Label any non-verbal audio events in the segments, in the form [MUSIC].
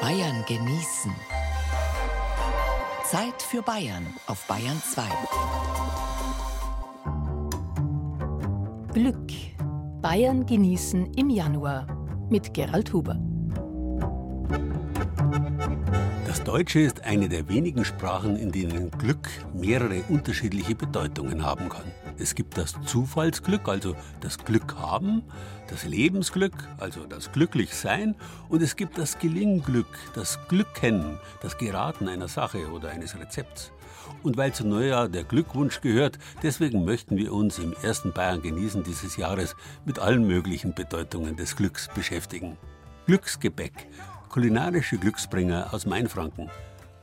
Bayern genießen. Zeit für Bayern auf Bayern 2. Glück. Bayern genießen im Januar mit Gerald Huber. Das Deutsche ist eine der wenigen Sprachen, in denen Glück mehrere unterschiedliche Bedeutungen haben kann. Es gibt das Zufallsglück, also das Glück haben, das Lebensglück, also das Glücklichsein, und es gibt das Gelingglück, das Glücken, das Geraten einer Sache oder eines Rezepts. Und weil zu Neujahr der Glückwunsch gehört, deswegen möchten wir uns im ersten Bayern genießen dieses Jahres mit allen möglichen Bedeutungen des Glücks beschäftigen. Glücksgebäck, kulinarische Glücksbringer aus Mainfranken.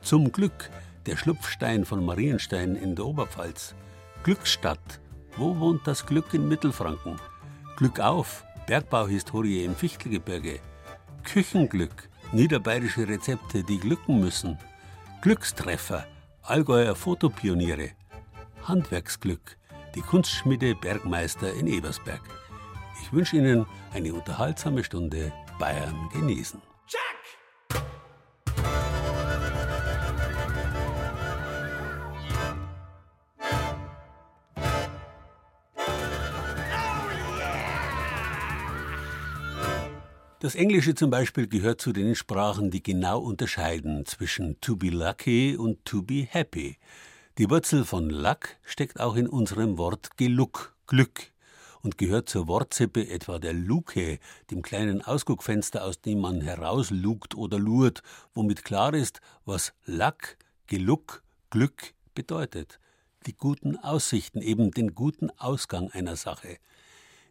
Zum Glück, der Schlupfstein von Marienstein in der Oberpfalz. Glücksstadt, wo wohnt das Glück in Mittelfranken? Glück auf, Bergbauhistorie im Fichtelgebirge. Küchenglück, niederbayerische Rezepte, die glücken müssen. Glückstreffer, Allgäuer Fotopioniere. Handwerksglück, die Kunstschmiede Bergmeister in Ebersberg. Ich wünsche Ihnen eine unterhaltsame Stunde Bayern genießen. Das Englische zum Beispiel gehört zu den Sprachen, die genau unterscheiden zwischen to be lucky und to be happy. Die Wurzel von luck steckt auch in unserem Wort geluck, Glück, und gehört zur Wortsippe etwa der Luke, dem kleinen Ausguckfenster, aus dem man herauslugt oder lurt, womit klar ist, was Luck, Geluck, Glück bedeutet. Die guten Aussichten, eben den guten Ausgang einer Sache.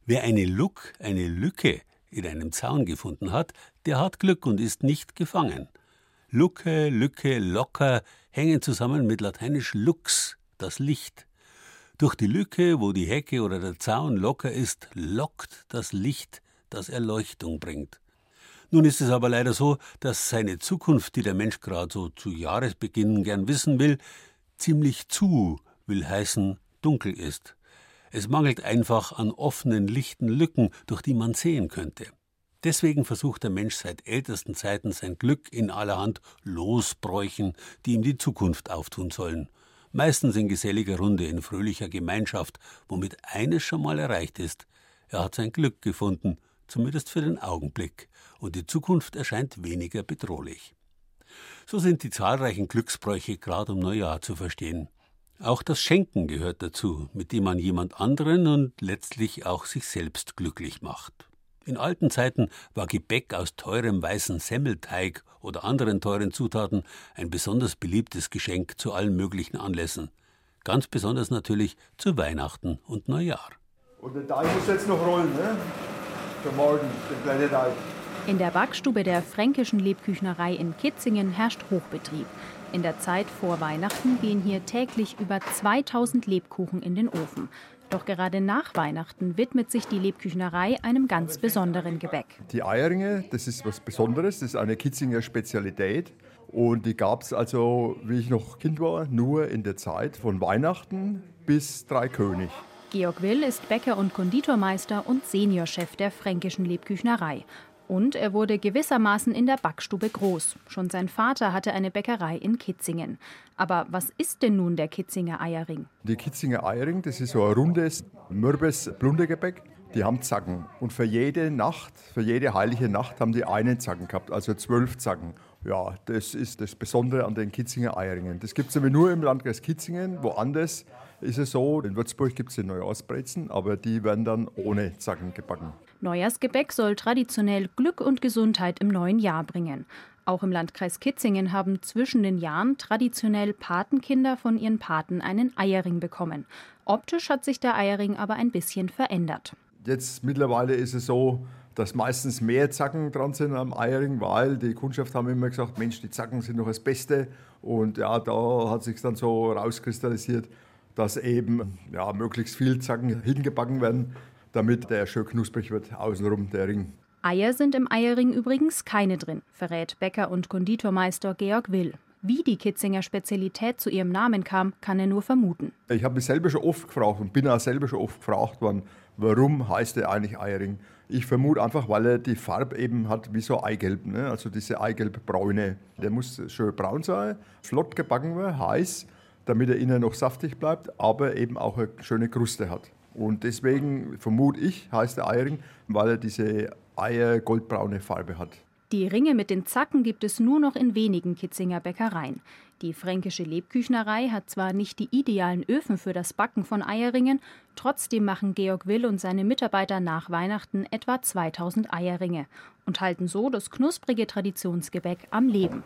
Wer eine Luck, eine Lücke in einem Zaun gefunden hat, der hat Glück und ist nicht gefangen. Lucke, Lücke, locker hängen zusammen mit lateinisch lux, das Licht. Durch die Lücke, wo die Hecke oder der Zaun locker ist, lockt das Licht, das Erleuchtung bringt. Nun ist es aber leider so, dass seine Zukunft, die der Mensch gerade so zu Jahresbeginn gern wissen will, ziemlich zu, will heißen, dunkel ist. Es mangelt einfach an offenen, lichten Lücken, durch die man sehen könnte. Deswegen versucht der Mensch seit ältesten Zeiten sein Glück in allerhand Losbräuchen, die ihm die Zukunft auftun sollen. Meistens in geselliger Runde, in fröhlicher Gemeinschaft, womit eines schon mal erreicht ist. Er hat sein Glück gefunden, zumindest für den Augenblick, und die Zukunft erscheint weniger bedrohlich. So sind die zahlreichen Glücksbräuche gerade um Neujahr zu verstehen. Auch das Schenken gehört dazu, mit dem man jemand anderen und letztlich auch sich selbst glücklich macht. In alten Zeiten war Gebäck aus teurem weißen Semmelteig oder anderen teuren Zutaten ein besonders beliebtes Geschenk zu allen möglichen Anlässen. Ganz besonders natürlich zu Weihnachten und Neujahr. Und der Teig muss jetzt noch rollen, ne? Für morgen, der kleine Teig. In der Backstube der Fränkischen Lebküchnerei in Kitzingen herrscht Hochbetrieb. In der Zeit vor Weihnachten gehen hier täglich über 2000 Lebkuchen in den Ofen. Doch gerade nach Weihnachten widmet sich die Lebküchnerei einem ganz besonderen Gebäck. Die Eierringe, das ist was Besonderes, das ist eine Kitzinger Spezialität. Und die gab es also, wie ich noch Kind war, nur in der Zeit von Weihnachten bis Dreikönig. Georg Will ist Bäcker und Konditormeister und Seniorchef der Fränkischen Lebküchnerei. Und er wurde gewissermaßen in der Backstube groß. Schon sein Vater hatte eine Bäckerei in Kitzingen. Aber was ist denn nun der Kitzinger Eierring? Die Kitzinger Eierring, das ist so ein rundes, mürbes Blundergebäck. Die haben Zacken. Und für jede Nacht, für jede heilige Nacht haben die einen Zacken gehabt, also zwölf Zacken. Ja, das ist das Besondere an den Kitzinger Eierringen. Das gibt es aber nur im Landkreis Kitzingen. Woanders ist es so, in Würzburg gibt es die Neujahrsbrezen, aber die werden dann ohne Zacken gebacken. Neujahrsgebäck soll traditionell Glück und Gesundheit im neuen Jahr bringen. Auch im Landkreis Kitzingen haben zwischen den Jahren traditionell Patenkinder von ihren Paten einen Eierring bekommen. Optisch hat sich der Eierring aber ein bisschen verändert. Jetzt mittlerweile ist es so, dass meistens mehr Zacken dran sind am Eierring, weil die Kundschaft haben immer gesagt, Mensch, die Zacken sind noch das Beste. Und ja, da hat sich dann so rauskristallisiert, dass eben ja, möglichst viel Zacken hingebacken werden, damit der schön knusprig wird, außenrum der Ring. Eier sind im Eierring übrigens keine drin, verrät Bäcker und Konditormeister Georg Will. Wie die Kitzinger Spezialität zu ihrem Namen kam, kann er nur vermuten. Ich habe mich selber schon oft gefragt und bin auch selber schon oft gefragt worden, warum heißt er eigentlich Eiering? Ich vermute einfach, weil er die Farbe eben hat wie so Eigelb, ne? also diese Eigelb-Braune. Der muss schön braun sein, flott gebacken werden, heiß, damit er innen noch saftig bleibt, aber eben auch eine schöne Kruste hat. Und deswegen vermute ich, heißt der Eiering, weil er diese Eier goldbraune Farbe hat. Die Ringe mit den Zacken gibt es nur noch in wenigen Kitzinger Bäckereien. Die fränkische Lebküchnerei hat zwar nicht die idealen Öfen für das Backen von Eierringen, trotzdem machen Georg Will und seine Mitarbeiter nach Weihnachten etwa 2000 Eierringe und halten so das knusprige Traditionsgebäck am Leben.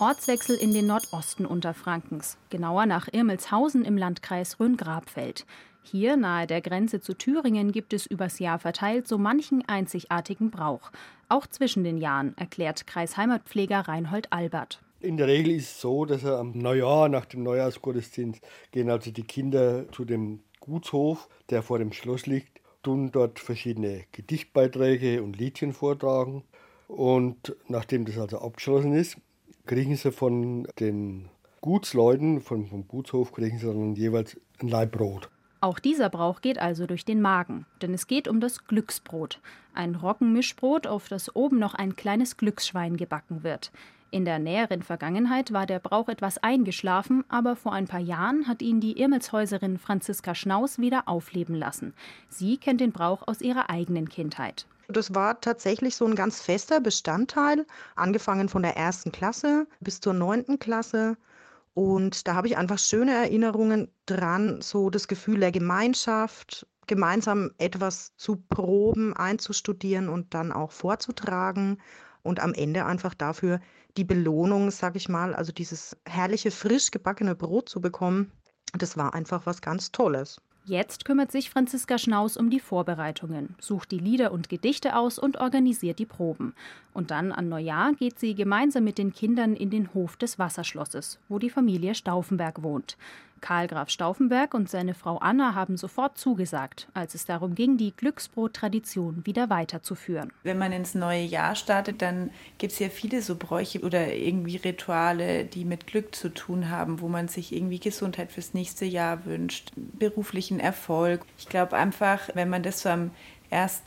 Ortswechsel in den Nordosten Unterfrankens, genauer nach Irmelshausen im Landkreis Rhön-Grabfeld. Hier, nahe der Grenze zu Thüringen, gibt es übers Jahr verteilt so manchen einzigartigen Brauch. Auch zwischen den Jahren, erklärt Kreisheimatpfleger Reinhold Albert. In der Regel ist es so, dass er am Neujahr, nach dem Neujahrsgottesdienst, gehen also die Kinder zu dem Gutshof, der vor dem Schloss liegt, tun dort verschiedene Gedichtbeiträge und Liedchen vortragen. Und nachdem das also abgeschlossen ist, kriegen sie von den Gutsleuten, vom, Gutshof, kriegen sie dann jeweils ein Laib Brot. Auch dieser Brauch geht also durch den Magen, denn es geht um das Glücksbrot, ein Roggenmischbrot, auf das oben noch ein kleines Glücksschwein gebacken wird. In der näheren Vergangenheit war der Brauch etwas eingeschlafen, aber vor ein paar Jahren hat ihn die Irmelshäuserin Franziska Schnaus wieder aufleben lassen. Sie kennt den Brauch aus ihrer eigenen Kindheit. Das war tatsächlich so ein ganz fester Bestandteil, angefangen von der ersten Klasse bis zur neunten Klasse. Und da habe ich einfach schöne Erinnerungen dran, so das Gefühl der Gemeinschaft, gemeinsam etwas zu proben, einzustudieren und dann auch vorzutragen und am Ende einfach dafür die Belohnung, sag ich mal, also dieses herrliche frisch gebackene Brot zu bekommen. Das war einfach was ganz Tolles. Jetzt kümmert sich Franziska Schnaus um die Vorbereitungen, sucht die Lieder und Gedichte aus und organisiert die Proben. Und dann an Neujahr geht sie gemeinsam mit den Kindern in den Hof des Wasserschlosses, wo die Familie Stauffenberg wohnt. Karl Graf Stauffenberg und seine Frau Anna haben sofort zugesagt, als es darum ging, die Glücksbrot-Tradition wieder weiterzuführen. Wenn man ins neue Jahr startet, dann gibt es ja viele so Bräuche oder irgendwie Rituale, die mit Glück zu tun haben, wo man sich irgendwie Gesundheit fürs nächste Jahr wünscht, beruflichen Erfolg. Ich glaube einfach, wenn man das so am 1.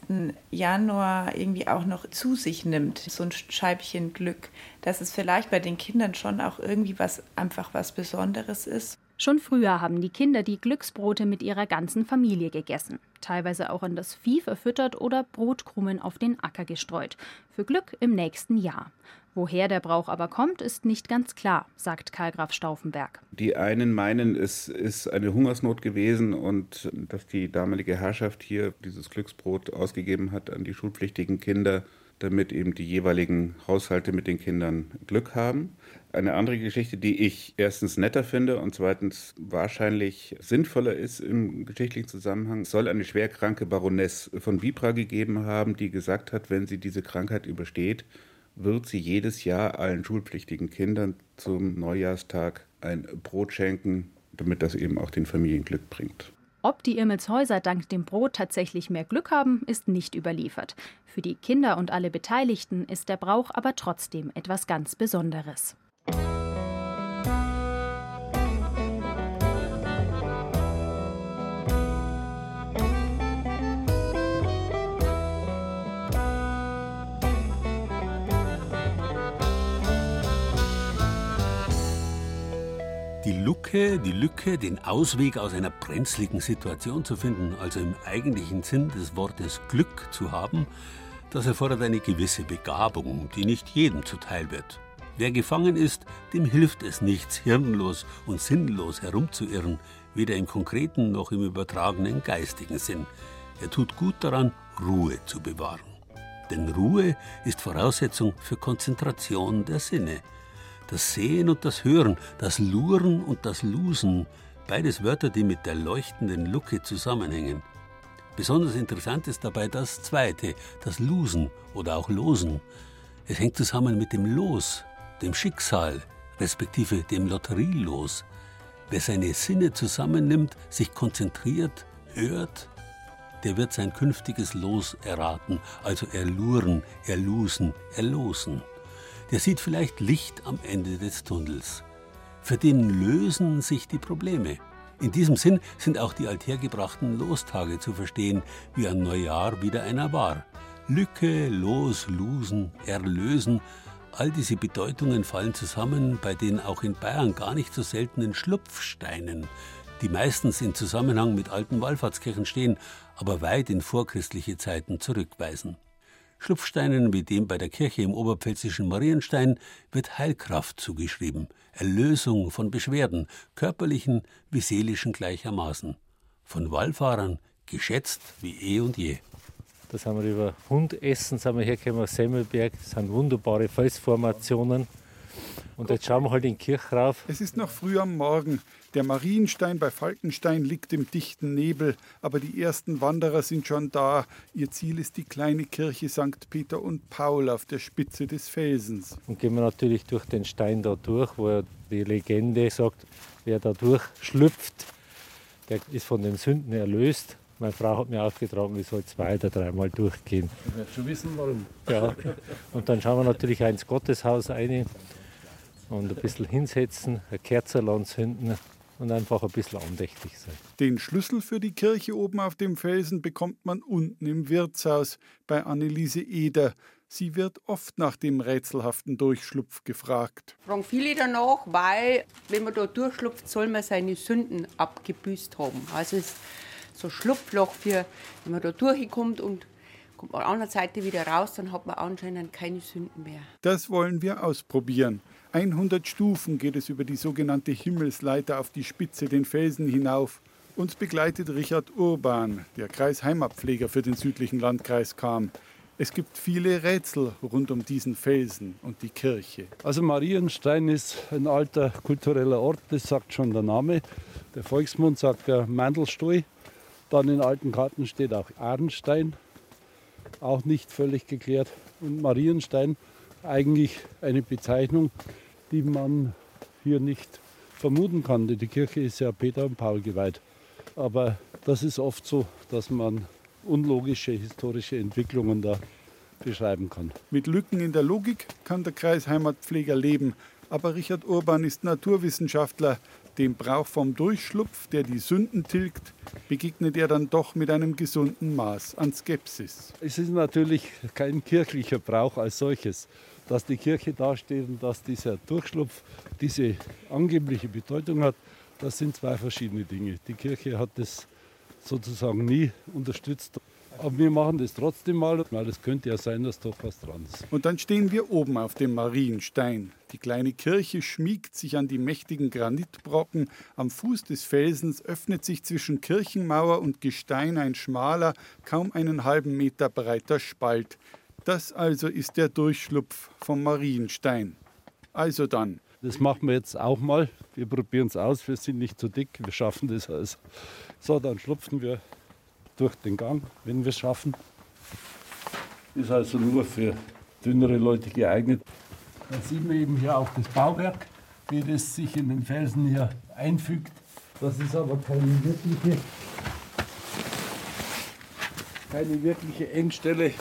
Januar irgendwie auch noch zu sich nimmt, so ein Scheibchen Glück, dass es vielleicht bei den Kindern schon auch irgendwie was einfach was Besonderes ist. Schon früher haben die Kinder die Glücksbrote mit ihrer ganzen Familie gegessen, teilweise auch an das Vieh verfüttert oder Brotkrumen auf den Acker gestreut, für Glück im nächsten Jahr. Woher der Brauch aber kommt, ist nicht ganz klar, sagt Karl Graf Stauffenberg. Die einen meinen, es ist eine Hungersnot gewesen und dass die damalige Herrschaft hier dieses Glücksbrot ausgegeben hat an die schulpflichtigen Kinder, damit eben die jeweiligen Haushalte mit den Kindern Glück haben. Eine andere Geschichte, die ich erstens netter finde und zweitens wahrscheinlich sinnvoller ist im geschichtlichen Zusammenhang, soll eine schwerkranke Baroness von Vibra gegeben haben, die gesagt hat, wenn sie diese Krankheit übersteht, wird sie jedes Jahr allen schulpflichtigen Kindern zum Neujahrstag ein Brot schenken, damit das eben auch den Familien Glück bringt. Ob die Irmelshäuser dank dem Brot tatsächlich mehr Glück haben, ist nicht überliefert. Für die Kinder und alle Beteiligten ist der Brauch aber trotzdem etwas ganz Besonderes. Die Lücke, die Lücke, den Ausweg aus einer brenzligen Situation zu finden, also im eigentlichen Sinn des Wortes Glück zu haben, das erfordert eine gewisse Begabung, die nicht jedem zuteil wird. Wer gefangen ist, dem hilft es nichts, hirnlos und sinnlos herumzuirren, weder im konkreten noch im übertragenen geistigen Sinn. Er tut gut daran, Ruhe zu bewahren. Denn Ruhe ist Voraussetzung für Konzentration der Sinne. Das Sehen und das Hören, das Luren und das Lusen, beides Wörter, die mit der leuchtenden Lucke zusammenhängen. Besonders interessant ist dabei das zweite, das Lusen oder auch Losen. Es hängt zusammen mit dem Los, dem Schicksal, respektive dem Lotterielos. Wer seine Sinne zusammennimmt, sich konzentriert, hört, der wird sein künftiges Los erraten, also erluren, erlusen, erlosen. Der sieht vielleicht Licht am Ende des Tunnels. Für den lösen sich die Probleme. In diesem Sinn sind auch die althergebrachten Lostage zu verstehen, wie ein Neujahr wieder einer war. Lücke, Los, Losen, Erlösen, all diese Bedeutungen fallen zusammen bei den auch in Bayern gar nicht so seltenen Schlupfsteinen, die meistens in Zusammenhang mit alten Wallfahrtskirchen stehen, aber weit in vorchristliche Zeiten zurückweisen. Schlupfsteinen wie dem bei der Kirche im oberpfälzischen Marienstein wird Heilkraft zugeschrieben, Erlösung von Beschwerden, körperlichen wie seelischen gleichermaßen. Von Wallfahrern geschätzt wie eh und je. Da sind wir über Hundessen, sind wir hergekommen Semmelberg. Das sind wunderbare Felsformationen. Und jetzt schauen wir halt in die Kirche rauf. Es ist noch früh am Morgen. Der Marienstein bei Falkenstein liegt im dichten Nebel, aber die ersten Wanderer sind schon da. Ihr Ziel ist die kleine Kirche St. Peter und Paul auf der Spitze des Felsens. Und gehen wir natürlich durch den Stein da durch, wo die Legende sagt, wer da durchschlüpft, der ist von den Sünden erlöst. Meine Frau hat mir aufgetragen, ich soll zwei oder dreimal durchgehen. Ich werde schon wissen, warum. Ja. Und dann schauen wir natürlich ins Gotteshaus rein und ein bisschen hinsetzen, ein Kerzerl anzünden und einfach ein bisschen andächtig sein. Den Schlüssel für die Kirche oben auf dem Felsen bekommt man unten im Wirtshaus bei Anneliese Eder. Sie wird oft nach dem rätselhaften Durchschlupf gefragt. Fragen viele danach, weil, wenn man da durchschlupft, soll man seine Sünden abgebüßt haben. Also es ist so Schlupfloch für, wenn man da durchkommt und kommt an der Seite wieder raus, dann hat man anscheinend keine Sünden mehr. Das wollen wir ausprobieren. 100 Stufen geht es über die sogenannte Himmelsleiter auf die Spitze den Felsen hinauf. Uns begleitet Richard Urban, der Kreisheimatpfleger für den südlichen Landkreis kam. Es gibt viele Rätsel rund um diesen Felsen und die Kirche. Also Marienstein ist ein alter kultureller Ort, das sagt schon der Name. Der Volksmund sagt der Mandelstuhl. Dann in alten Karten steht auch Arnstein, auch nicht völlig geklärt. Und Marienstein eigentlich eine Bezeichnung, die man hier nicht vermuten kann. Die Kirche ist ja Peter und Paul geweiht. Aber das ist oft so, dass man unlogische historische Entwicklungen da beschreiben kann. Mit Lücken in der Logik kann der Kreisheimatpfleger leben. Aber Richard Urban ist Naturwissenschaftler. Dem Brauch vom Durchschlupf, der die Sünden tilgt, begegnet er dann doch mit einem gesunden Maß an Skepsis. Es ist natürlich kein kirchlicher Brauch als solches dass die Kirche dasteht und dass dieser Durchschlupf diese angebliche Bedeutung hat, das sind zwei verschiedene Dinge. Die Kirche hat das sozusagen nie unterstützt. Aber wir machen das trotzdem mal, weil es könnte ja sein, dass doch was dran ist. Und dann stehen wir oben auf dem Marienstein. Die kleine Kirche schmiegt sich an die mächtigen Granitbrocken. Am Fuß des Felsens öffnet sich zwischen Kirchenmauer und Gestein ein schmaler, kaum einen halben Meter breiter Spalt. Das also ist der Durchschlupf vom Marienstein. Also dann. Das machen wir jetzt auch mal. Wir probieren es aus. Wir sind nicht zu dick. Wir schaffen das also. So, dann schlupfen wir durch den Gang, wenn wir es schaffen. Ist also nur für dünnere Leute geeignet. Dann sieht man eben hier auch das Bauwerk, wie das sich in den Felsen hier einfügt. Das ist aber keine wirkliche, keine wirkliche Engstelle.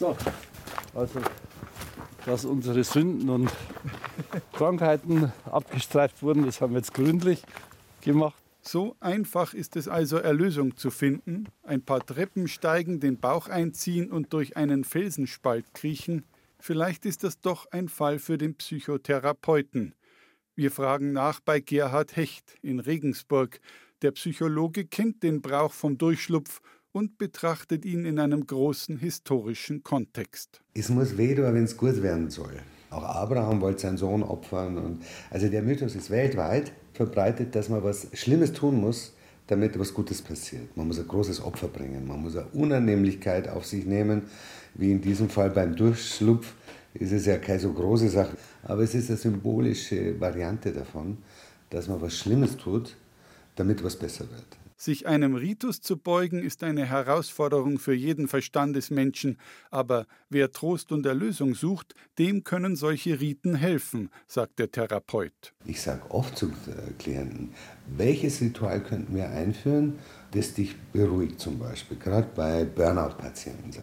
So, also, dass unsere Sünden und [LAUGHS] Krankheiten abgestreift wurden, das haben wir jetzt gründlich gemacht. So einfach ist es also, Erlösung zu finden. Ein paar Treppen steigen, den Bauch einziehen und durch einen Felsenspalt kriechen. Vielleicht ist das doch ein Fall für den Psychotherapeuten. Wir fragen nach bei Gerhard Hecht in Regensburg. Der Psychologe kennt den Brauch vom Durchschlupf und betrachtet ihn in einem großen historischen Kontext. Es muss tun, wenn es gut werden soll. Auch Abraham wollte seinen Sohn opfern. Und also der Mythos ist weltweit verbreitet, dass man was Schlimmes tun muss, damit was Gutes passiert. Man muss ein großes Opfer bringen, man muss eine Unannehmlichkeit auf sich nehmen, wie in diesem Fall beim Durchschlupf ist es ja keine so große Sache, aber es ist eine symbolische Variante davon, dass man was Schlimmes tut, damit was besser wird. Sich einem Ritus zu beugen, ist eine Herausforderung für jeden Verstand des Menschen, aber wer Trost und Erlösung sucht, dem können solche Riten helfen, sagt der Therapeut. Ich sage oft zu Klienten, welches Ritual könnten wir einführen, das dich beruhigt zum Beispiel, gerade bei Burnout-Patienten.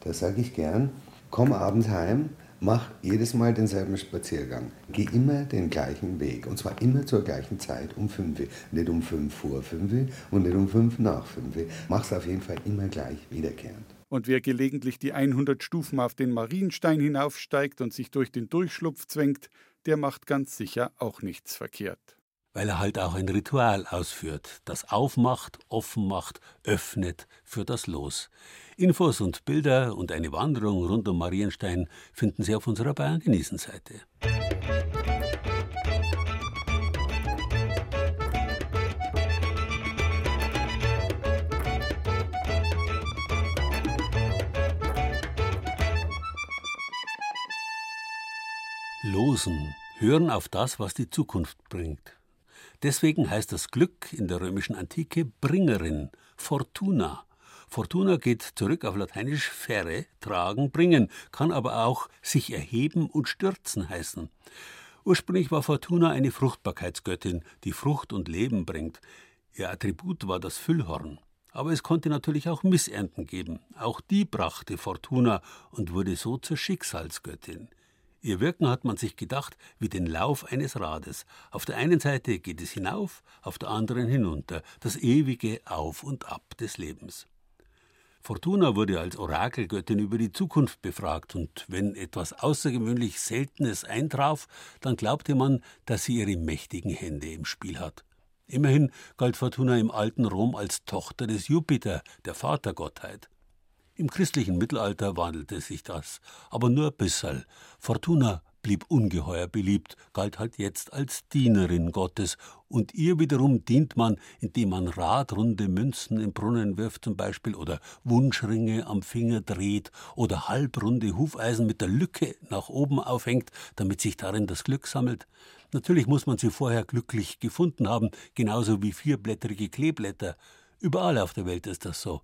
Da sage ich gern, komm abends heim, mach jedes Mal denselben Spaziergang. Geh immer den gleichen Weg und zwar immer zur gleichen Zeit um 5 Uhr. Nicht um 5 vor 5 Uhr und nicht um 5 nach 5 Uhr. Mach's auf jeden Fall immer gleich wiederkehrend. Und wer gelegentlich die 100 Stufen auf den Marienstein hinaufsteigt und sich durch den Durchschlupf zwängt, der macht ganz sicher auch nichts verkehrt. Weil er halt auch ein Ritual ausführt, das aufmacht, offen macht, öffnet für das Los. Infos und Bilder und eine Wanderung rund um Marienstein finden Sie auf unserer Bayern genießen Seite. Losen, hören auf das, was die Zukunft bringt. Deswegen heißt das Glück in der römischen Antike Bringerin, Fortuna. Fortuna geht zurück auf Lateinisch ferre, tragen, bringen, kann aber auch sich erheben und stürzen heißen. Ursprünglich war Fortuna eine Fruchtbarkeitsgöttin, die Frucht und Leben bringt. Ihr Attribut war das Füllhorn. Aber es konnte natürlich auch Missernten geben. Auch die brachte Fortuna und wurde so zur Schicksalsgöttin. Ihr Wirken hat man sich gedacht wie den Lauf eines Rades. Auf der einen Seite geht es hinauf, auf der anderen hinunter, das ewige Auf und Ab des Lebens. Fortuna wurde als Orakelgöttin über die Zukunft befragt, und wenn etwas außergewöhnlich Seltenes eintraf, dann glaubte man, dass sie ihre mächtigen Hände im Spiel hat. Immerhin galt Fortuna im alten Rom als Tochter des Jupiter, der Vatergottheit. Im christlichen Mittelalter wandelte sich das, aber nur bisserl. Fortuna blieb ungeheuer beliebt, galt halt jetzt als Dienerin Gottes, und ihr wiederum dient man, indem man radrunde Münzen im Brunnen wirft zum Beispiel oder Wunschringe am Finger dreht oder halbrunde Hufeisen mit der Lücke nach oben aufhängt, damit sich darin das Glück sammelt. Natürlich muss man sie vorher glücklich gefunden haben, genauso wie vierblättrige Kleeblätter. Überall auf der Welt ist das so.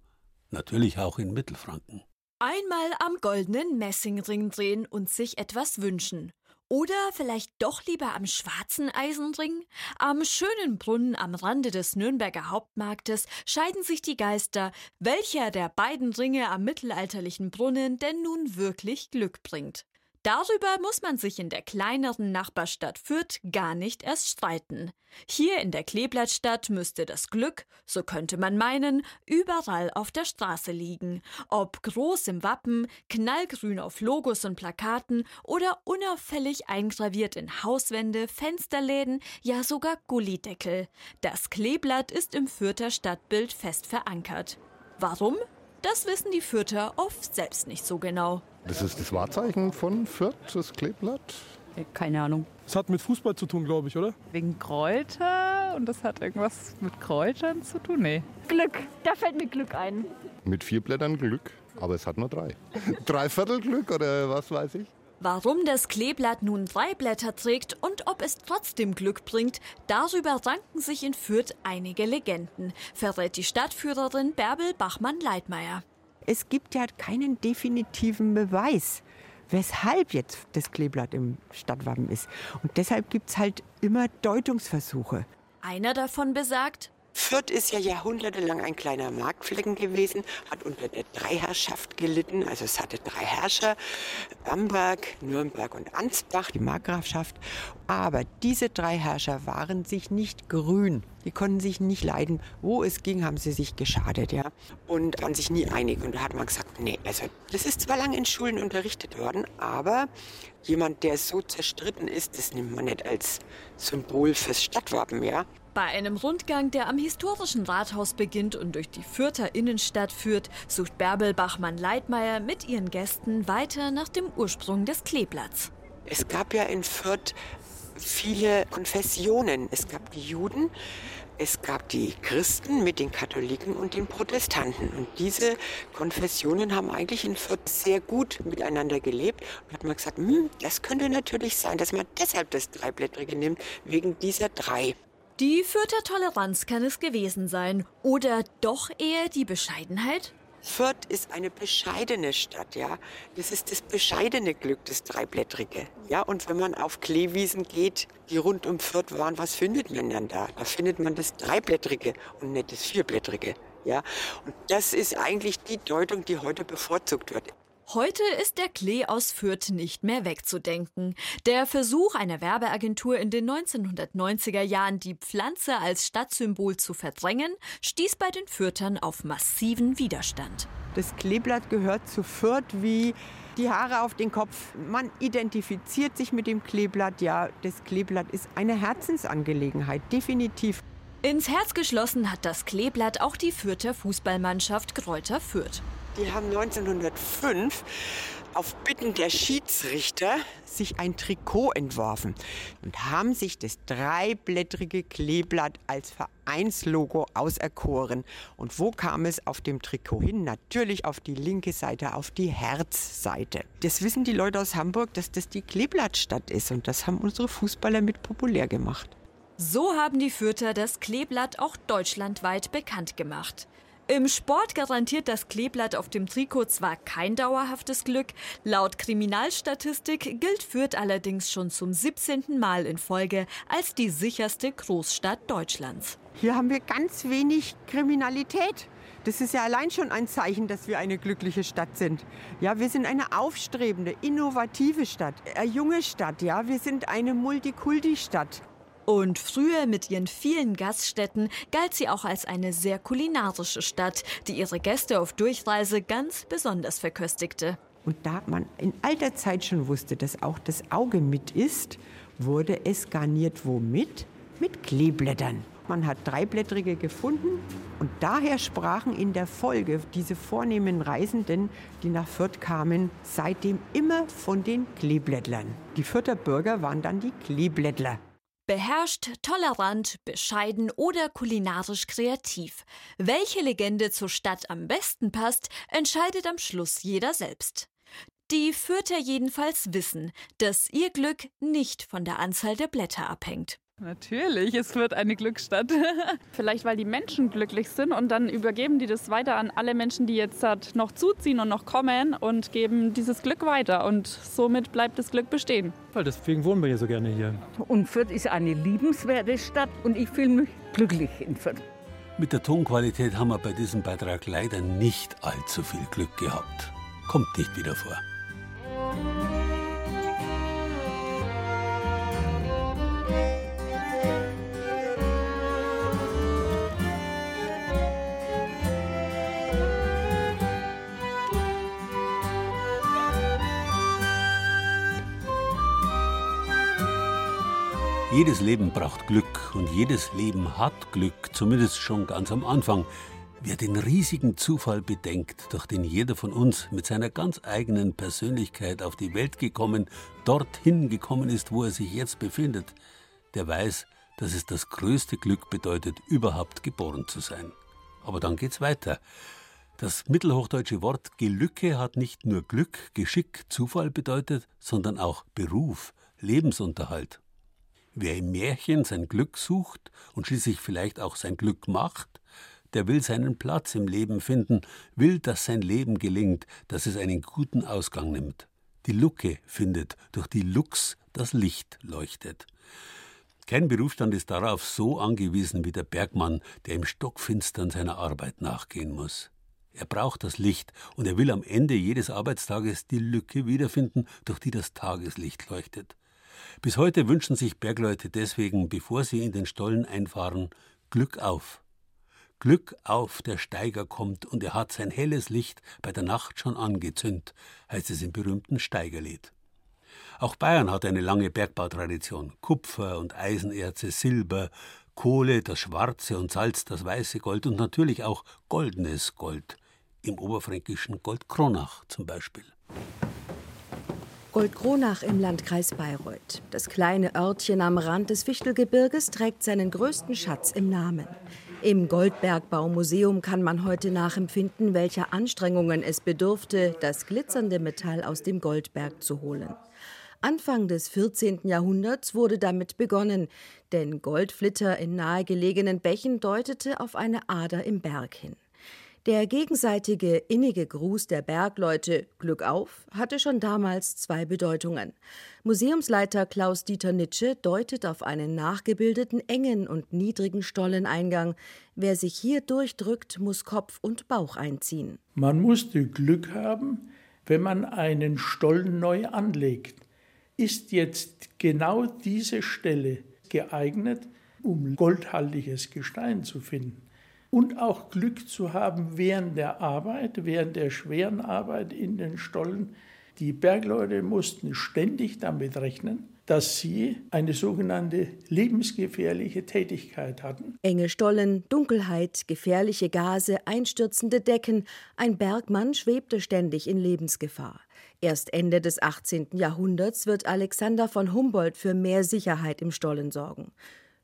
Natürlich auch in Mittelfranken. Einmal am goldenen Messingring drehen und sich etwas wünschen. Oder vielleicht doch lieber am schwarzen Eisenring? Am schönen Brunnen am Rande des Nürnberger Hauptmarktes scheiden sich die Geister, welcher der beiden Ringe am mittelalterlichen Brunnen denn nun wirklich Glück bringt. Darüber muss man sich in der kleineren Nachbarstadt Fürth gar nicht erst streiten. Hier in der Kleeblattstadt müsste das Glück, so könnte man meinen, überall auf der Straße liegen. Ob groß im Wappen, knallgrün auf Logos und Plakaten oder unauffällig eingraviert in Hauswände, Fensterläden, ja sogar Gullideckel. Das Kleeblatt ist im Fürther Stadtbild fest verankert. Warum? Das wissen die Fürther oft selbst nicht so genau. Das ist das Wahrzeichen von Fürth, das Kleeblatt. Keine Ahnung. Es hat mit Fußball zu tun, glaube ich, oder? Wegen Kräuter und das hat irgendwas mit Kräutern zu tun? Nee. Glück, da fällt mir Glück ein. Mit vier Blättern Glück, aber es hat nur drei. [LAUGHS] Dreiviertel Glück oder was weiß ich. Warum das Kleeblatt nun drei Blätter trägt und ob es trotzdem Glück bringt, darüber ranken sich in Fürth einige Legenden, verrät die Stadtführerin Bärbel Bachmann-Leitmeier. Es gibt ja keinen definitiven Beweis, weshalb jetzt das Kleeblatt im Stadtwappen ist. Und deshalb gibt es halt immer Deutungsversuche. Einer davon besagt, Fürth ist ja jahrhundertelang ein kleiner Marktflecken gewesen, hat unter der Dreiherrschaft gelitten. Also es hatte drei Herrscher, Bamberg, Nürnberg und Ansbach, die Markgrafschaft. Aber diese drei Herrscher waren sich nicht grün. Die konnten sich nicht leiden. Wo es ging, haben sie sich geschadet, ja. Und waren sich nie einig. Und da hat man gesagt, nee, also das ist zwar lange in Schulen unterrichtet worden, aber jemand, der so zerstritten ist, das nimmt man nicht als Symbol fürs Stadtwappen, ja. Bei einem Rundgang, der am historischen Rathaus beginnt und durch die Fürther Innenstadt führt, sucht Bärbel Bachmann-Leitmeier mit ihren Gästen weiter nach dem Ursprung des Kleeblatts. Es gab ja in Fürth viele Konfessionen. Es gab die Juden, es gab die Christen mit den Katholiken und den Protestanten. Und diese Konfessionen haben eigentlich in Fürth sehr gut miteinander gelebt. Und hat man gesagt, hm, das könnte natürlich sein, dass man deshalb das Dreiblättrige nimmt, wegen dieser drei. Die Fürther Toleranz kann es gewesen sein. Oder doch eher die Bescheidenheit? Fürth ist eine bescheidene Stadt, ja. Das ist das bescheidene Glück, das Dreiblättrige. Ja, und wenn man auf Kleewiesen geht, die rund um Fürth waren, was findet man dann da? Da findet man das Dreiblättrige und nicht das Vierblättrige. Ja, und das ist eigentlich die Deutung, die heute bevorzugt wird. Heute ist der Klee aus Fürth nicht mehr wegzudenken. Der Versuch einer Werbeagentur in den 1990er Jahren, die Pflanze als Stadtsymbol zu verdrängen, stieß bei den Fürthern auf massiven Widerstand. Das Kleeblatt gehört zu Fürth wie die Haare auf den Kopf. Man identifiziert sich mit dem Kleeblatt. Ja, das Kleeblatt ist eine Herzensangelegenheit, definitiv. Ins Herz geschlossen hat das Kleeblatt auch die Fürther Fußballmannschaft Kräuter Fürth. Die haben 1905 auf Bitten der Schiedsrichter sich ein Trikot entworfen und haben sich das dreiblättrige Kleeblatt als Vereinslogo auserkoren. Und wo kam es auf dem Trikot hin? Natürlich auf die linke Seite, auf die Herzseite. Das wissen die Leute aus Hamburg, dass das die Kleeblattstadt ist und das haben unsere Fußballer mit populär gemacht. So haben die Fürther das Kleeblatt auch deutschlandweit bekannt gemacht. Im Sport garantiert das Kleeblatt auf dem Trikot zwar kein dauerhaftes Glück, laut Kriminalstatistik gilt Fürth allerdings schon zum 17. Mal in Folge als die sicherste Großstadt Deutschlands. Hier haben wir ganz wenig Kriminalität. Das ist ja allein schon ein Zeichen, dass wir eine glückliche Stadt sind. Ja, wir sind eine aufstrebende, innovative Stadt, eine junge Stadt. Ja, wir sind eine Multikulti-Stadt. Und früher mit ihren vielen Gaststätten galt sie auch als eine sehr kulinarische Stadt, die ihre Gäste auf Durchreise ganz besonders verköstigte. Und da man in alter Zeit schon wusste, dass auch das Auge mit ist, wurde es garniert womit? Mit Kleeblättern. Man hat dreiblättrige gefunden und daher sprachen in der Folge diese vornehmen Reisenden, die nach Fürth kamen, seitdem immer von den Kleeblättlern. Die Fürther Bürger waren dann die Kleeblättler. Beherrscht, tolerant, bescheiden oder kulinarisch kreativ. Welche Legende zur Stadt am besten passt, entscheidet am Schluss jeder selbst. Die Fürther jedenfalls wissen, dass ihr Glück nicht von der Anzahl der Blätter abhängt. Natürlich, es wird eine Glücksstadt. [LAUGHS] Vielleicht, weil die Menschen glücklich sind und dann übergeben die das weiter an alle Menschen, die jetzt noch zuziehen und noch kommen und geben dieses Glück weiter. Und somit bleibt das Glück bestehen. Weil deswegen wohnen wir ja so gerne hier. Und Fürth ist eine liebenswerte Stadt und ich fühle mich glücklich in Fürth. Mit der Tonqualität haben wir bei diesem Beitrag leider nicht allzu viel Glück gehabt. Kommt nicht wieder vor. Jedes Leben braucht Glück und jedes Leben hat Glück, zumindest schon ganz am Anfang. Wer den riesigen Zufall bedenkt, durch den jeder von uns mit seiner ganz eigenen Persönlichkeit auf die Welt gekommen, dorthin gekommen ist, wo er sich jetzt befindet, der weiß, dass es das größte Glück bedeutet, überhaupt geboren zu sein. Aber dann geht's weiter. Das mittelhochdeutsche Wort Gelücke hat nicht nur Glück, Geschick, Zufall bedeutet, sondern auch Beruf, Lebensunterhalt. Wer im Märchen sein Glück sucht und schließlich vielleicht auch sein Glück macht, der will seinen Platz im Leben finden, will, dass sein Leben gelingt, dass es einen guten Ausgang nimmt. Die Lucke findet, durch die Lux das Licht leuchtet. Kein Berufsstand ist darauf so angewiesen wie der Bergmann, der im Stockfinstern seiner Arbeit nachgehen muss. Er braucht das Licht und er will am Ende jedes Arbeitstages die Lücke wiederfinden, durch die das Tageslicht leuchtet. Bis heute wünschen sich Bergleute deswegen, bevor sie in den Stollen einfahren, Glück auf. Glück auf, der Steiger kommt und er hat sein helles Licht bei der Nacht schon angezündt, heißt es im berühmten Steigerlied. Auch Bayern hat eine lange Bergbautradition. Kupfer und Eisenerze, Silber, Kohle, das schwarze und Salz, das weiße Gold und natürlich auch goldenes Gold. Im oberfränkischen Goldkronach zum Beispiel. Goldkronach im Landkreis Bayreuth. Das kleine Örtchen am Rand des Fichtelgebirges trägt seinen größten Schatz im Namen. Im Goldbergbaumuseum kann man heute nachempfinden, welcher Anstrengungen es bedurfte, das glitzernde Metall aus dem Goldberg zu holen. Anfang des 14. Jahrhunderts wurde damit begonnen, denn Goldflitter in nahegelegenen Bächen deutete auf eine Ader im Berg hin. Der gegenseitige innige Gruß der Bergleute Glück auf hatte schon damals zwei Bedeutungen. Museumsleiter Klaus-Dieter Nitsche deutet auf einen nachgebildeten engen und niedrigen Stolleneingang. Wer sich hier durchdrückt, muss Kopf und Bauch einziehen. Man musste Glück haben, wenn man einen Stollen neu anlegt, ist jetzt genau diese Stelle geeignet, um goldhaltiges Gestein zu finden und auch Glück zu haben während der Arbeit, während der schweren Arbeit in den Stollen. Die Bergleute mussten ständig damit rechnen, dass sie eine sogenannte lebensgefährliche Tätigkeit hatten. Enge Stollen, Dunkelheit, gefährliche Gase, einstürzende Decken, ein Bergmann schwebte ständig in Lebensgefahr. Erst Ende des 18. Jahrhunderts wird Alexander von Humboldt für mehr Sicherheit im Stollen sorgen.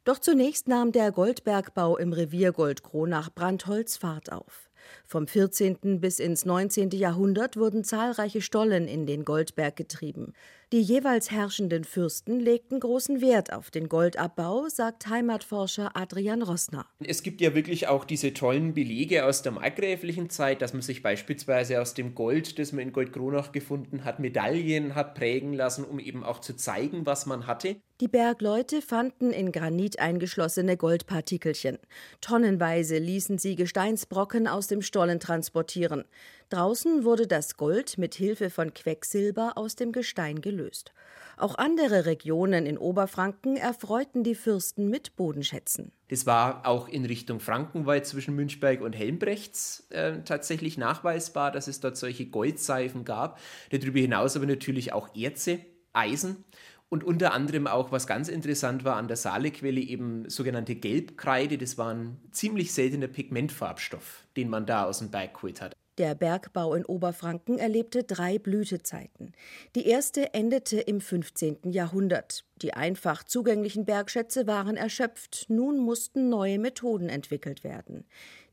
Doch zunächst nahm der Goldbergbau im Revier Goldkronach-Brandholz Fahrt auf. Vom 14. bis ins 19. Jahrhundert wurden zahlreiche Stollen in den Goldberg getrieben. Die jeweils herrschenden Fürsten legten großen Wert auf den Goldabbau, sagt Heimatforscher Adrian Rossner. Es gibt ja wirklich auch diese tollen Belege aus der markgräflichen Zeit, dass man sich beispielsweise aus dem Gold, das man in Goldkronach gefunden hat, Medaillen hat prägen lassen, um eben auch zu zeigen, was man hatte. Die Bergleute fanden in Granit eingeschlossene Goldpartikelchen. Tonnenweise ließen sie Gesteinsbrocken aus dem Stollen transportieren. Draußen wurde das Gold mit Hilfe von Quecksilber aus dem Gestein gelöst. Auch andere Regionen in Oberfranken erfreuten die Fürsten mit Bodenschätzen. Das war auch in Richtung Frankenwald zwischen Münchberg und Helmbrechts äh, tatsächlich nachweisbar, dass es dort solche Goldseifen gab. Darüber hinaus aber natürlich auch Erze, Eisen und unter anderem auch, was ganz interessant war, an der Saalequelle eben sogenannte Gelbkreide. Das war ein ziemlich seltener Pigmentfarbstoff, den man da aus dem Berg geholt hat. Der Bergbau in Oberfranken erlebte drei Blütezeiten. Die erste endete im 15. Jahrhundert. Die einfach zugänglichen Bergschätze waren erschöpft, nun mussten neue Methoden entwickelt werden.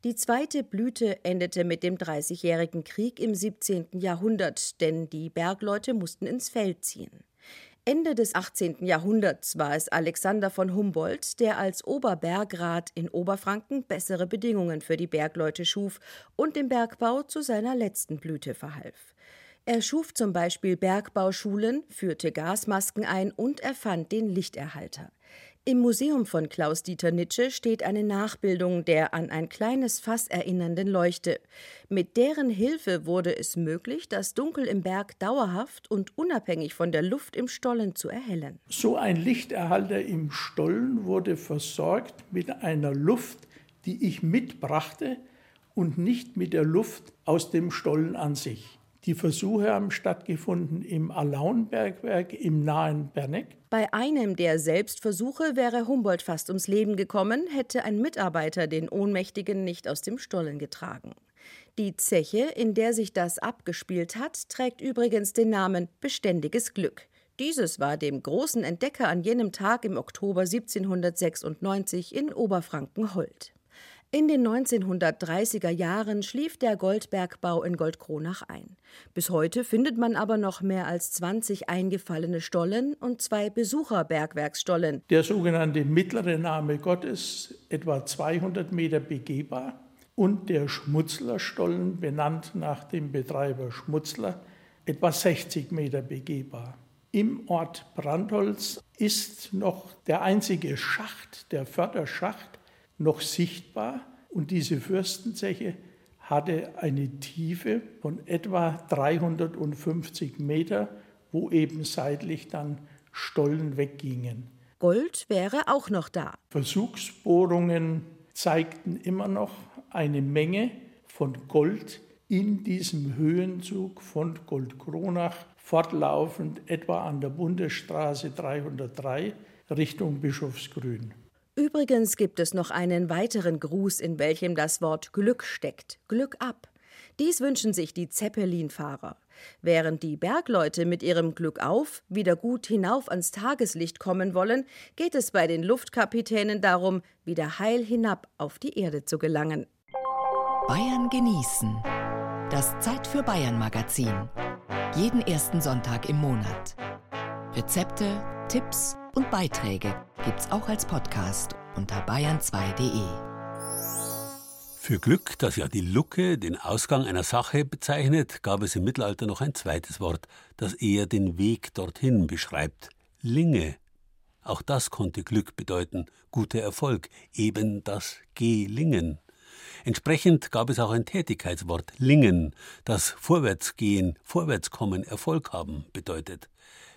Die zweite Blüte endete mit dem Dreißigjährigen Krieg im 17. Jahrhundert, denn die Bergleute mussten ins Feld ziehen. Ende des 18. Jahrhunderts war es Alexander von Humboldt, der als Oberbergrat in Oberfranken bessere Bedingungen für die Bergleute schuf und dem Bergbau zu seiner letzten Blüte verhalf. Er schuf zum Beispiel Bergbauschulen, führte Gasmasken ein und erfand den Lichterhalter. Im Museum von Klaus-Dieter Nitsche steht eine Nachbildung der an ein kleines Fass erinnernden Leuchte. Mit deren Hilfe wurde es möglich, das Dunkel im Berg dauerhaft und unabhängig von der Luft im Stollen zu erhellen. So ein Lichterhalter im Stollen wurde versorgt mit einer Luft, die ich mitbrachte und nicht mit der Luft aus dem Stollen an sich. Die Versuche haben stattgefunden im Alaunbergwerk im nahen Berneck. Bei einem der Selbstversuche wäre Humboldt fast ums Leben gekommen, hätte ein Mitarbeiter den Ohnmächtigen nicht aus dem Stollen getragen. Die Zeche, in der sich das abgespielt hat, trägt übrigens den Namen Beständiges Glück. Dieses war dem großen Entdecker an jenem Tag im Oktober 1796 in Oberfranken hold. In den 1930er Jahren schlief der Goldbergbau in Goldkronach ein. Bis heute findet man aber noch mehr als 20 eingefallene Stollen und zwei Besucherbergwerksstollen. Der sogenannte mittlere Name Gottes, etwa 200 Meter begehbar, und der Schmutzlerstollen, benannt nach dem Betreiber Schmutzler, etwa 60 Meter begehbar. Im Ort Brandholz ist noch der einzige Schacht, der Förderschacht, noch sichtbar und diese Fürstenzeche hatte eine Tiefe von etwa 350 Meter, wo eben seitlich dann Stollen weggingen. Gold wäre auch noch da. Versuchsbohrungen zeigten immer noch eine Menge von Gold in diesem Höhenzug von Goldkronach, fortlaufend etwa an der Bundesstraße 303 Richtung Bischofsgrün. Übrigens gibt es noch einen weiteren Gruß, in welchem das Wort Glück steckt. Glück ab. Dies wünschen sich die Zeppelinfahrer. Während die Bergleute mit ihrem Glück auf wieder gut hinauf ans Tageslicht kommen wollen, geht es bei den Luftkapitänen darum, wieder heil hinab auf die Erde zu gelangen. Bayern genießen. Das Zeit für Bayern Magazin. Jeden ersten Sonntag im Monat. Rezepte, Tipps und Beiträge gibt's auch als Podcast unter bayern2.de. Für Glück, das ja die Lucke, den Ausgang einer Sache bezeichnet, gab es im Mittelalter noch ein zweites Wort, das eher den Weg dorthin beschreibt. Linge. Auch das konnte Glück bedeuten, guter Erfolg, eben das Gelingen. Entsprechend gab es auch ein Tätigkeitswort Lingen, das Vorwärtsgehen, Vorwärtskommen, Erfolg haben bedeutet.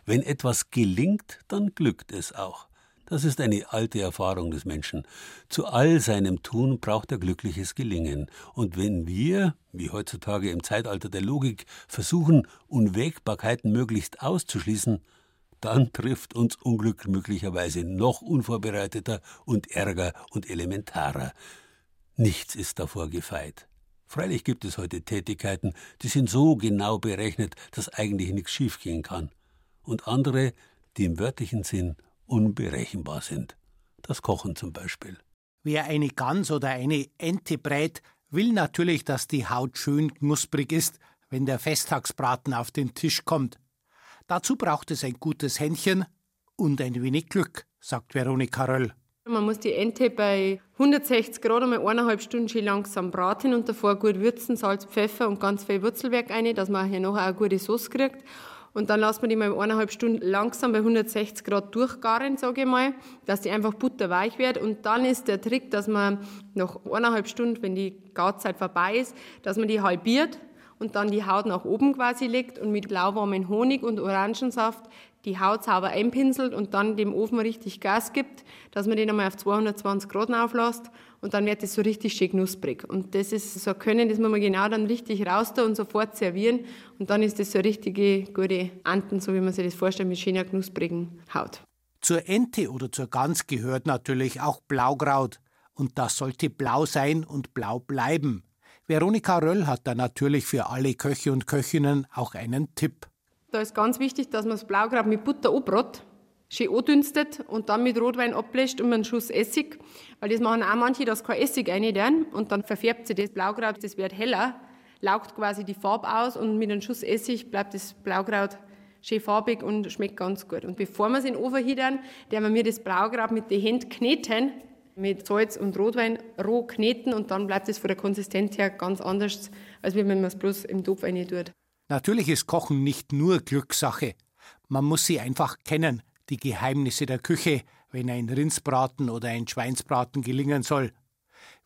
Wenn etwas gelingt, dann glückt es auch. Das ist eine alte Erfahrung des Menschen. Zu all seinem Tun braucht er glückliches Gelingen. Und wenn wir, wie heutzutage im Zeitalter der Logik, versuchen, Unwägbarkeiten möglichst auszuschließen, dann trifft uns Unglück möglicherweise noch unvorbereiteter und ärger und elementarer. Nichts ist davor gefeit. Freilich gibt es heute Tätigkeiten, die sind so genau berechnet, dass eigentlich nichts schiefgehen kann. Und andere, die im wörtlichen Sinn unberechenbar sind. Das Kochen zum Beispiel. Wer eine Gans oder eine Ente brät, will natürlich, dass die Haut schön knusprig ist, wenn der Festtagsbraten auf den Tisch kommt. Dazu braucht es ein gutes Händchen und ein wenig Glück, sagt Veronika Röll. Man muss die Ente bei 160 Grad einmal eineinhalb Stunden schön langsam braten und davor gut würzen, Salz, Pfeffer und ganz viel Wurzelwerk rein, dass man hier nachher eine gute Sauce kriegt. Und dann lassen wir die mal eineinhalb Stunden langsam bei 160 Grad durchgaren, sage ich mal, dass die einfach butterweich wird. Und dann ist der Trick, dass man nach eineinhalb Stunden, wenn die Garzeit vorbei ist, dass man die halbiert und dann die Haut nach oben quasi legt und mit lauwarmen Honig und Orangensaft die Haut sauber einpinselt und dann dem Ofen richtig Gas gibt, dass man den einmal auf 220 Grad auflässt und dann wird es so richtig schön knusprig. Und das ist so ein Können, das muss man genau dann richtig raus und sofort servieren und dann ist das so eine richtige gute Anten, so wie man sich das vorstellt, mit schöner knusprigen Haut. Zur Ente oder zur Gans gehört natürlich auch Blaukraut. Und das sollte blau sein und blau bleiben. Veronika Röll hat da natürlich für alle Köche und Köchinnen auch einen Tipp. Da ist ganz wichtig, dass man das Blaukraut mit Butter anbrot, schön andünstet und dann mit Rotwein ablöscht und einen Schuss Essig. Weil das machen auch manche, dass kein Essig rein und dann verfärbt sich das Blaukraut, das wird heller, laugt quasi die Farbe aus und mit einem Schuss Essig bleibt das Blaukraut schön farbig und schmeckt ganz gut. Und bevor wir es in den Ofen hiedern, der wir das Blaukraut mit den Händen kneten, mit Salz und Rotwein roh kneten und dann bleibt es von der Konsistenz her ganz anders, als wenn man es bloß im Topf rein tut. Natürlich ist Kochen nicht nur Glückssache. Man muss sie einfach kennen, die Geheimnisse der Küche, wenn ein Rindsbraten oder ein Schweinsbraten gelingen soll.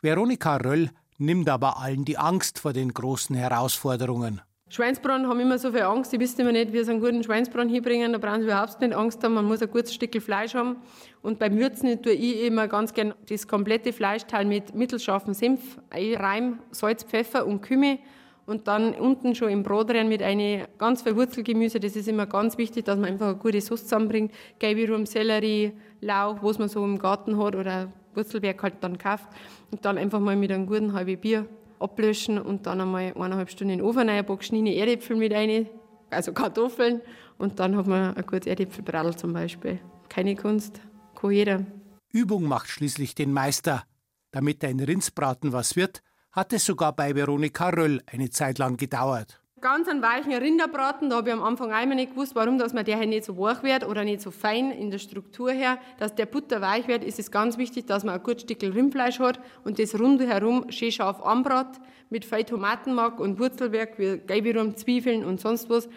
Veronika Röll nimmt aber allen die Angst vor den großen Herausforderungen. Schweinsbraten haben immer so viel Angst, die wissen immer nicht, wie sie einen guten Schweinsbraten hinbringen. Da brauchen sie überhaupt nicht Angst haben. Man muss ein gutes Stück Fleisch haben. Und beim Würzen tue ich immer ganz gern das komplette Fleischteil mit mittelscharfem Senf einreiben, Salz, Pfeffer und Kümmel und dann unten schon im Brot rein mit einem ganz viel Wurzelgemüse. Das ist immer ganz wichtig, dass man einfach eine gute Sauce zusammenbringt. Gelbe Rum, Sellerie, Lauch, was man so im Garten hat oder Wurzelwerk halt dann kauft. Und dann einfach mal mit einem guten halben Bier ablöschen und dann einmal eineinhalb Stunden in den Ofen rein, ein paar geschnittene Erdäpfel mit rein, also Kartoffeln. Und dann hat man ein gutes Erdäpfelbradl zum Beispiel. Keine Kunst, kann jeder. Übung macht schließlich den Meister. Damit ein Rindsbraten was wird, hat es sogar bei Veronika Röll eine Zeit lang gedauert. Ganz einen weichen Rinderbraten, da habe ich am Anfang einmal nicht gewusst, warum dass man der halt nicht so weich wird oder nicht so fein in der Struktur her. Dass der Butter weich wird, ist es ganz wichtig, dass man ein gutes Stück Rindfleisch hat und das rundherum schön scharf anbrat mit viel Tomatenmark und Wurzelwerk wie Gelbirum, Zwiebeln und sonst was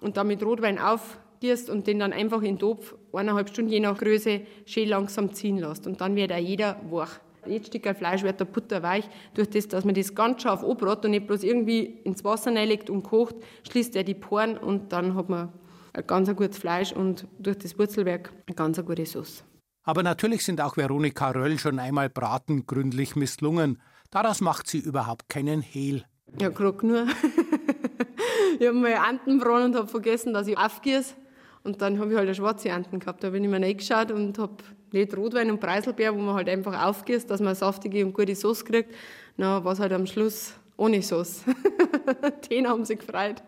und dann mit Rotwein aufgierst und den dann einfach in den Topf eineinhalb Stunden je nach Größe schön langsam ziehen lässt und dann wird auch jeder weich jedes Stück Fleisch wird der Butter weich. Durch das, dass man das ganz scharf anbrot und nicht bloß irgendwie ins Wasser reinlegt und kocht, schließt er die Poren und dann hat man ein ganz gutes Fleisch und durch das Wurzelwerk eine ganz gute Sauce. Aber natürlich sind auch Veronika Röll schon einmal Braten gründlich misslungen. Daraus macht sie überhaupt keinen Hehl. Ja, gerade nur. [LAUGHS] ich habe mal Antenbraten und habe vergessen, dass ich aufgieße. Und dann habe ich halt eine schwarze Enten gehabt. Da bin ich mir reingeschaut und habe nicht Rotwein und Preiselbeer, wo man halt einfach aufgießt, dass man saftige und gute Sauce kriegt. Na, war es halt am Schluss ohne Sauce. [LAUGHS] Den haben sie gefreut.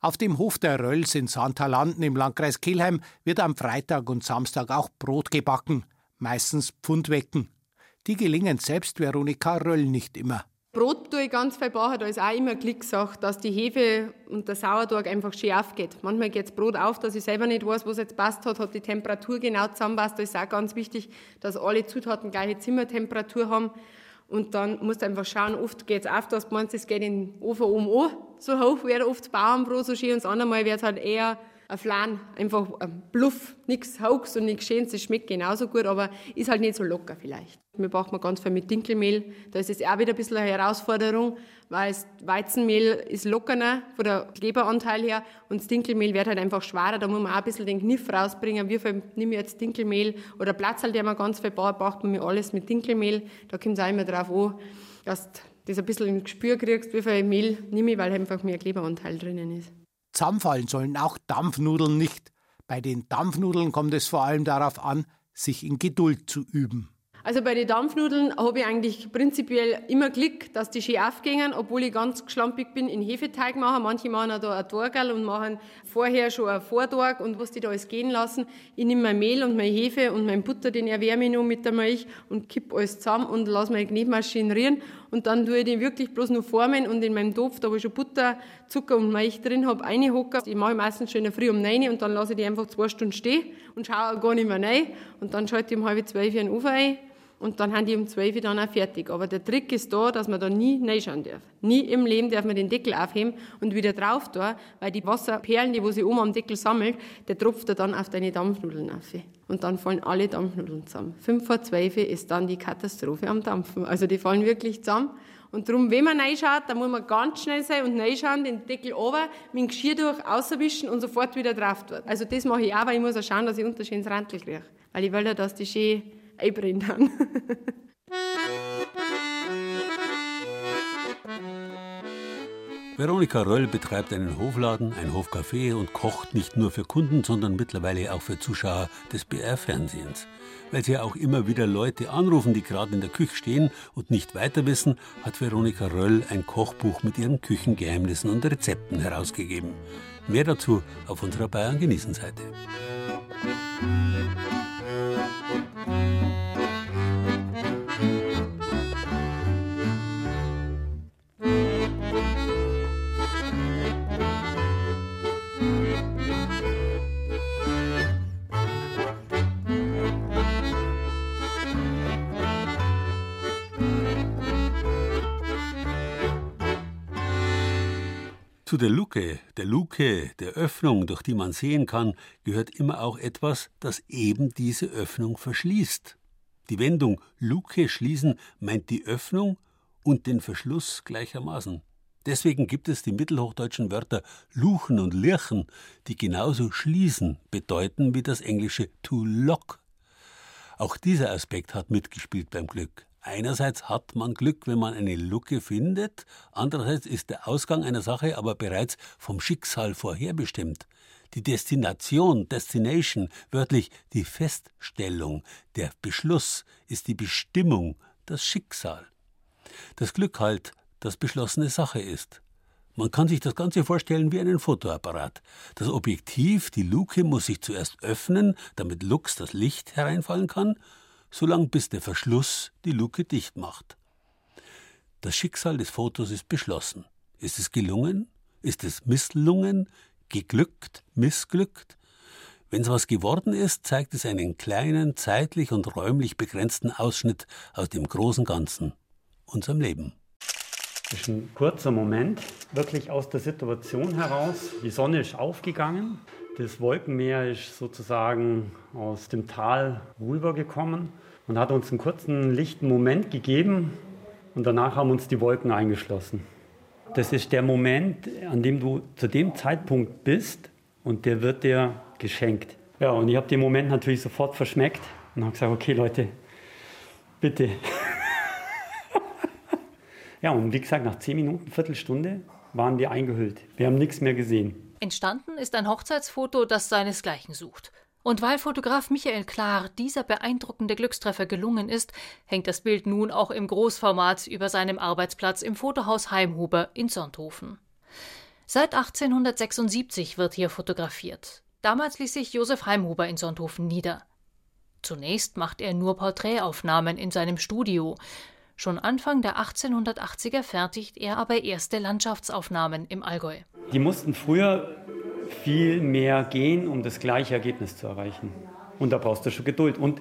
Auf dem Hof der Rölls in Santalanden im Landkreis Kelheim wird am Freitag und Samstag auch Brot gebacken, meistens Pfundwecken. Die gelingen selbst Veronika Röll nicht immer. Brot tue ich ganz viel backen, da ist auch immer Glückssache, dass die Hefe und der Sauerteig einfach schön aufgeht. Manchmal geht das Brot auf, dass ich selber nicht weiß, was jetzt passt hat, hat die Temperatur genau zusammenpasst. Da ist auch ganz wichtig, dass alle Zutaten gleiche Zimmertemperatur haben. Und dann musst du einfach schauen, oft geht es auf, du meinst, es geht in den Ofen oben an, so hoch wird oft Bauernbrot so schön und das andere Mal wird halt eher ein Flan, einfach ein Bluff, nichts Hoax und nichts Schönes, es schmeckt genauso gut, aber ist halt nicht so locker vielleicht. Wir brauchen ganz viel mit Dinkelmehl, da ist es auch wieder ein bisschen eine Herausforderung, weil das Weizenmehl ist lockerer von der Kleberanteil her und das Dinkelmehl wird halt einfach schwerer, da muss man auch ein bisschen den Kniff rausbringen, wie viel nehme ich jetzt Dinkelmehl oder Platzal, der man ganz viel baut, braucht man mir alles mit Dinkelmehl, da kommt es auch immer drauf an, dass du das ein bisschen ins Gespür kriegst, wie viel Mehl nehme ich, weil einfach mehr Kleberanteil drinnen ist. Zusammenfallen sollen auch Dampfnudeln nicht. Bei den Dampfnudeln kommt es vor allem darauf an, sich in Geduld zu üben. Also bei den Dampfnudeln habe ich eigentlich prinzipiell immer Glück, dass die schön aufgehen, obwohl ich ganz schlampig bin in Hefeteig machen. Manche machen auch da ein Torgerl und machen vorher schon ein Vortorg und was die da alles gehen lassen. Ich nehme mein Mehl und meine Hefe und mein Butter, den erwärme ich noch mit der Milch und kipp alles zusammen und lasse meine Knetmaschine rieren und dann tue ich die wirklich bloß nur formen und in meinem Topf, da wo ich schon Butter, Zucker und Milch drin habe, reinhocken. Die mache ich meistens schon in der Früh um 9 und dann lasse ich die einfach zwei Stunden stehen und schaue gar nicht mehr rein und dann schalte ich um halb zwölf den Ofen ein und dann haben die um 12 Uhr dann auch fertig. Aber der Trick ist da, dass man da nie reinschauen darf. Nie im Leben darf man den Deckel aufheben und wieder drauf tun, weil die Wasserperlen, die wo sie oben am Deckel sammelt, der tropft da dann auf deine Dampfnudeln auf. Und dann fallen alle Dampfnudeln zusammen. 5 vor 12 Uhr ist dann die Katastrophe am Dampfen. Also die fallen wirklich zusammen. Und darum, wenn man reinschaut, dann muss man ganz schnell sein und reinschauen, den Deckel runter, mit dem Geschirr durch, auswischen und sofort wieder drauf tun. Also das mache ich auch, weil ich muss auch schauen, dass ich unter schönes Rantel kriege. Weil ich will ja, dass die schön einbrennen haben. Veronika Röll betreibt einen Hofladen, ein Hofcafé und kocht nicht nur für Kunden, sondern mittlerweile auch für Zuschauer des BR-Fernsehens. Weil sie ja auch immer wieder Leute anrufen, die gerade in der Küche stehen und nicht weiter wissen, hat Veronika Röll ein Kochbuch mit ihren Küchengeheimnissen und Rezepten herausgegeben. Mehr dazu auf unserer Bayern genießen Seite. Zu der Luke, der Luke, der Öffnung, durch die man sehen kann, gehört immer auch etwas, das eben diese Öffnung verschließt. Die Wendung Luke schließen meint die Öffnung und den Verschluss gleichermaßen. Deswegen gibt es die mittelhochdeutschen Wörter luchen und lirchen, die genauso schließen bedeuten wie das englische to lock. Auch dieser Aspekt hat mitgespielt beim Glück. Einerseits hat man Glück, wenn man eine Lücke findet, andererseits ist der Ausgang einer Sache aber bereits vom Schicksal vorherbestimmt. Die Destination, Destination, wörtlich die Feststellung, der Beschluss ist die Bestimmung, das Schicksal. Das Glück halt, das beschlossene Sache ist. Man kann sich das Ganze vorstellen wie einen Fotoapparat. Das Objektiv, die Luke, muss sich zuerst öffnen, damit Lux das Licht hereinfallen kann, solange bis der Verschluss die Luke dicht macht. Das Schicksal des Fotos ist beschlossen. Ist es gelungen? Ist es misslungen? Geglückt? Missglückt? Wenn es was geworden ist, zeigt es einen kleinen, zeitlich und räumlich begrenzten Ausschnitt aus dem großen Ganzen, unserem Leben. Das ist ein kurzer Moment, wirklich aus der Situation heraus. Die Sonne ist aufgegangen, das Wolkenmeer ist sozusagen aus dem Tal rübergekommen und hat uns einen kurzen, lichten Moment gegeben und danach haben uns die Wolken eingeschlossen. Das ist der Moment, an dem du zu dem Zeitpunkt bist und der wird dir geschenkt. Ja, und ich habe den Moment natürlich sofort verschmeckt und habe gesagt, okay Leute, bitte. [LAUGHS] ja, und wie gesagt, nach zehn Minuten, Viertelstunde waren wir eingehüllt. Wir haben nichts mehr gesehen. Entstanden ist ein Hochzeitsfoto, das seinesgleichen sucht. Und weil Fotograf Michael Klar dieser beeindruckende Glückstreffer gelungen ist, hängt das Bild nun auch im Großformat über seinem Arbeitsplatz im Fotohaus Heimhuber in Sonthofen. Seit 1876 wird hier fotografiert. Damals ließ sich Josef Heimhuber in Sonthofen nieder. Zunächst macht er nur Porträtaufnahmen in seinem Studio. Schon Anfang der 1880er fertigt er aber erste Landschaftsaufnahmen im Allgäu. Die mussten früher viel mehr gehen, um das gleiche Ergebnis zu erreichen. Und da brauchst du schon Geduld. Und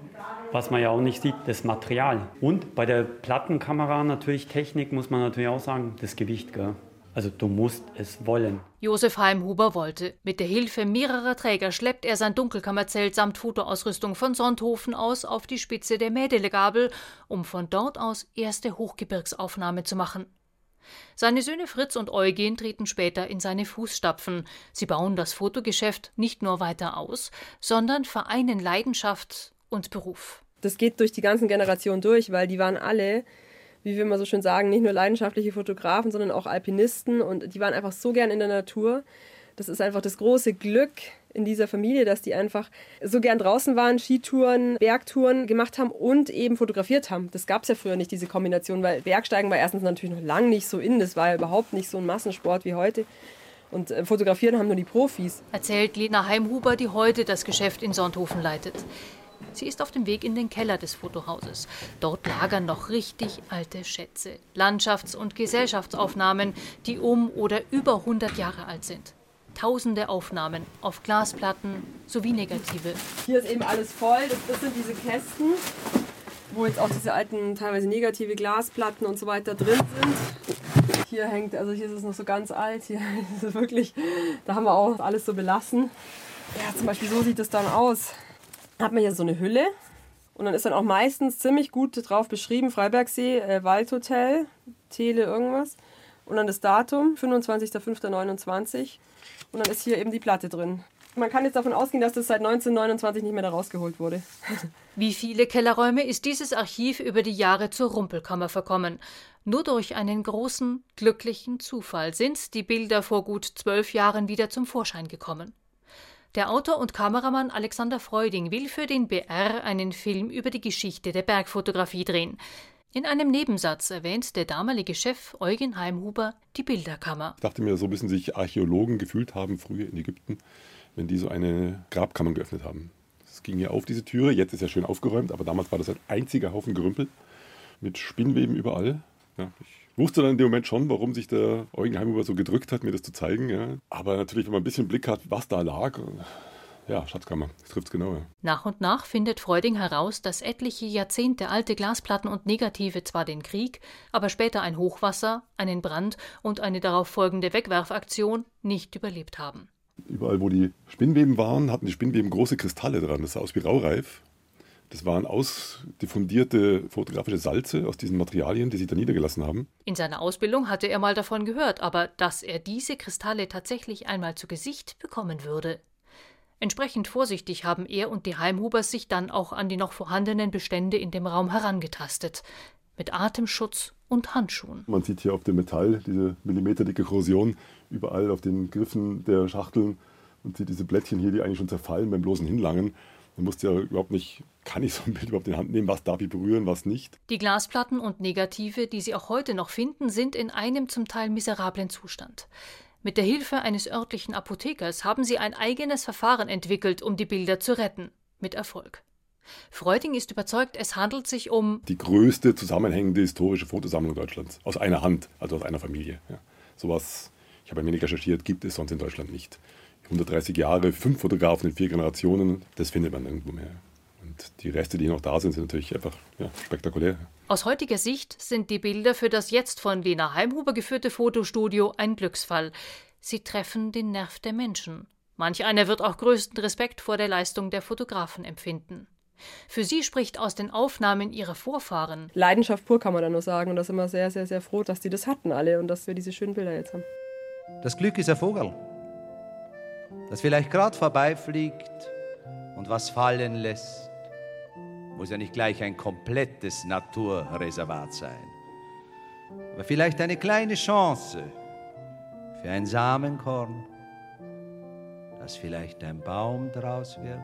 was man ja auch nicht sieht, das Material. Und bei der Plattenkamera natürlich Technik, muss man natürlich auch sagen, das Gewicht. Gell? Also du musst es wollen. Josef Heimhuber wollte. Mit der Hilfe mehrerer Träger schleppt er sein Dunkelkammerzelt samt Fotoausrüstung von Sonthofen aus auf die Spitze der Mädelegabel, um von dort aus erste Hochgebirgsaufnahme zu machen. Seine Söhne Fritz und Eugen treten später in seine Fußstapfen. Sie bauen das Fotogeschäft nicht nur weiter aus, sondern vereinen Leidenschaft und Beruf. Das geht durch die ganzen Generationen durch, weil die waren alle wie wir immer so schön sagen, nicht nur leidenschaftliche Fotografen, sondern auch Alpinisten und die waren einfach so gern in der Natur. Das ist einfach das große Glück in dieser Familie, dass die einfach so gern draußen waren, Skitouren, Bergtouren gemacht haben und eben fotografiert haben. Das gab es ja früher nicht, diese Kombination, weil Bergsteigen war erstens natürlich noch lang nicht so in, das war ja überhaupt nicht so ein Massensport wie heute. Und äh, fotografieren haben nur die Profis. Erzählt Lena Heimhuber, die heute das Geschäft in Sonthofen leitet. Sie ist auf dem Weg in den Keller des Fotohauses. Dort lagern noch richtig alte Schätze, Landschafts- und Gesellschaftsaufnahmen, die um oder über 100 Jahre alt sind. Tausende Aufnahmen auf Glasplatten sowie Negative. Hier ist eben alles voll. Das, das sind diese Kästen, wo jetzt auch diese alten, teilweise negative Glasplatten und so weiter drin sind. Hier hängt, also hier ist es noch so ganz alt. Hier [LAUGHS] ist es wirklich, da haben wir auch alles so belassen. Ja, zum Beispiel so sieht es dann aus hat man hier so eine Hülle und dann ist dann auch meistens ziemlich gut drauf beschrieben, Freibergsee, äh, Waldhotel, Tele irgendwas. Und dann das Datum, 25.05.29. Und dann ist hier eben die Platte drin. Man kann jetzt davon ausgehen, dass das seit 1929 nicht mehr da rausgeholt wurde. [LAUGHS] Wie viele Kellerräume ist dieses Archiv über die Jahre zur Rumpelkammer verkommen. Nur durch einen großen, glücklichen Zufall sind die Bilder vor gut zwölf Jahren wieder zum Vorschein gekommen. Der Autor und Kameramann Alexander Freuding will für den BR einen Film über die Geschichte der Bergfotografie drehen. In einem Nebensatz erwähnt der damalige Chef Eugen Heimhuber die Bilderkammer. Ich dachte mir, so müssen sich Archäologen gefühlt haben früher in Ägypten, wenn die so eine Grabkammer geöffnet haben. Es ging ja auf diese Türe, jetzt ist ja schön aufgeräumt, aber damals war das ein einziger Haufen Gerümpel mit Spinnweben überall. Ja, ich wusste dann in dem Moment schon, warum sich der Eugen Heimhuber so gedrückt hat, mir das zu zeigen. Ja. Aber natürlich, wenn man ein bisschen Blick hat, was da lag, ja, Schatzkammer, das trifft es genau. Ja. Nach und nach findet Freuding heraus, dass etliche Jahrzehnte alte Glasplatten und Negative zwar den Krieg, aber später ein Hochwasser, einen Brand und eine darauf folgende Wegwerfaktion nicht überlebt haben. Überall, wo die Spinnweben waren, hatten die Spinnweben große Kristalle dran. Das sah aus wie Raureif. Das waren ausdiffundierte fotografische Salze aus diesen Materialien, die sich da niedergelassen haben. In seiner Ausbildung hatte er mal davon gehört, aber dass er diese Kristalle tatsächlich einmal zu Gesicht bekommen würde. Entsprechend vorsichtig haben er und die Heimhubers sich dann auch an die noch vorhandenen Bestände in dem Raum herangetastet. Mit Atemschutz und Handschuhen. Man sieht hier auf dem Metall diese millimeterdicke Korrosion überall auf den Griffen der Schachteln und sieht diese Blättchen hier, die eigentlich schon zerfallen beim bloßen Hinlangen. Man musste ja überhaupt nicht, kann ich so ein Bild überhaupt in die Hand nehmen, was darf ich berühren, was nicht. Die Glasplatten und Negative, die Sie auch heute noch finden, sind in einem zum Teil miserablen Zustand. Mit der Hilfe eines örtlichen Apothekers haben sie ein eigenes Verfahren entwickelt, um die Bilder zu retten. Mit Erfolg. Freuding ist überzeugt, es handelt sich um die größte zusammenhängende historische Fotosammlung Deutschlands. Aus einer Hand, also aus einer Familie. Ja. Sowas, ich habe ein wenig recherchiert, gibt es sonst in Deutschland nicht. 130 Jahre, fünf Fotografen in vier Generationen, das findet man nirgendwo mehr. Und die Reste, die noch da sind, sind natürlich einfach ja, spektakulär. Aus heutiger Sicht sind die Bilder für das jetzt von Lena Heimhuber geführte Fotostudio ein Glücksfall. Sie treffen den Nerv der Menschen. Manch einer wird auch größten Respekt vor der Leistung der Fotografen empfinden. Für sie spricht aus den Aufnahmen ihrer Vorfahren. Leidenschaft pur kann man da nur sagen. Und da sind wir sehr, sehr, sehr froh, dass die das hatten alle und dass wir diese schönen Bilder jetzt haben. Das Glück ist ein Vogel das vielleicht gerade vorbeifliegt und was fallen lässt, muss ja nicht gleich ein komplettes Naturreservat sein. Aber vielleicht eine kleine Chance für ein Samenkorn, dass vielleicht ein Baum draus wird.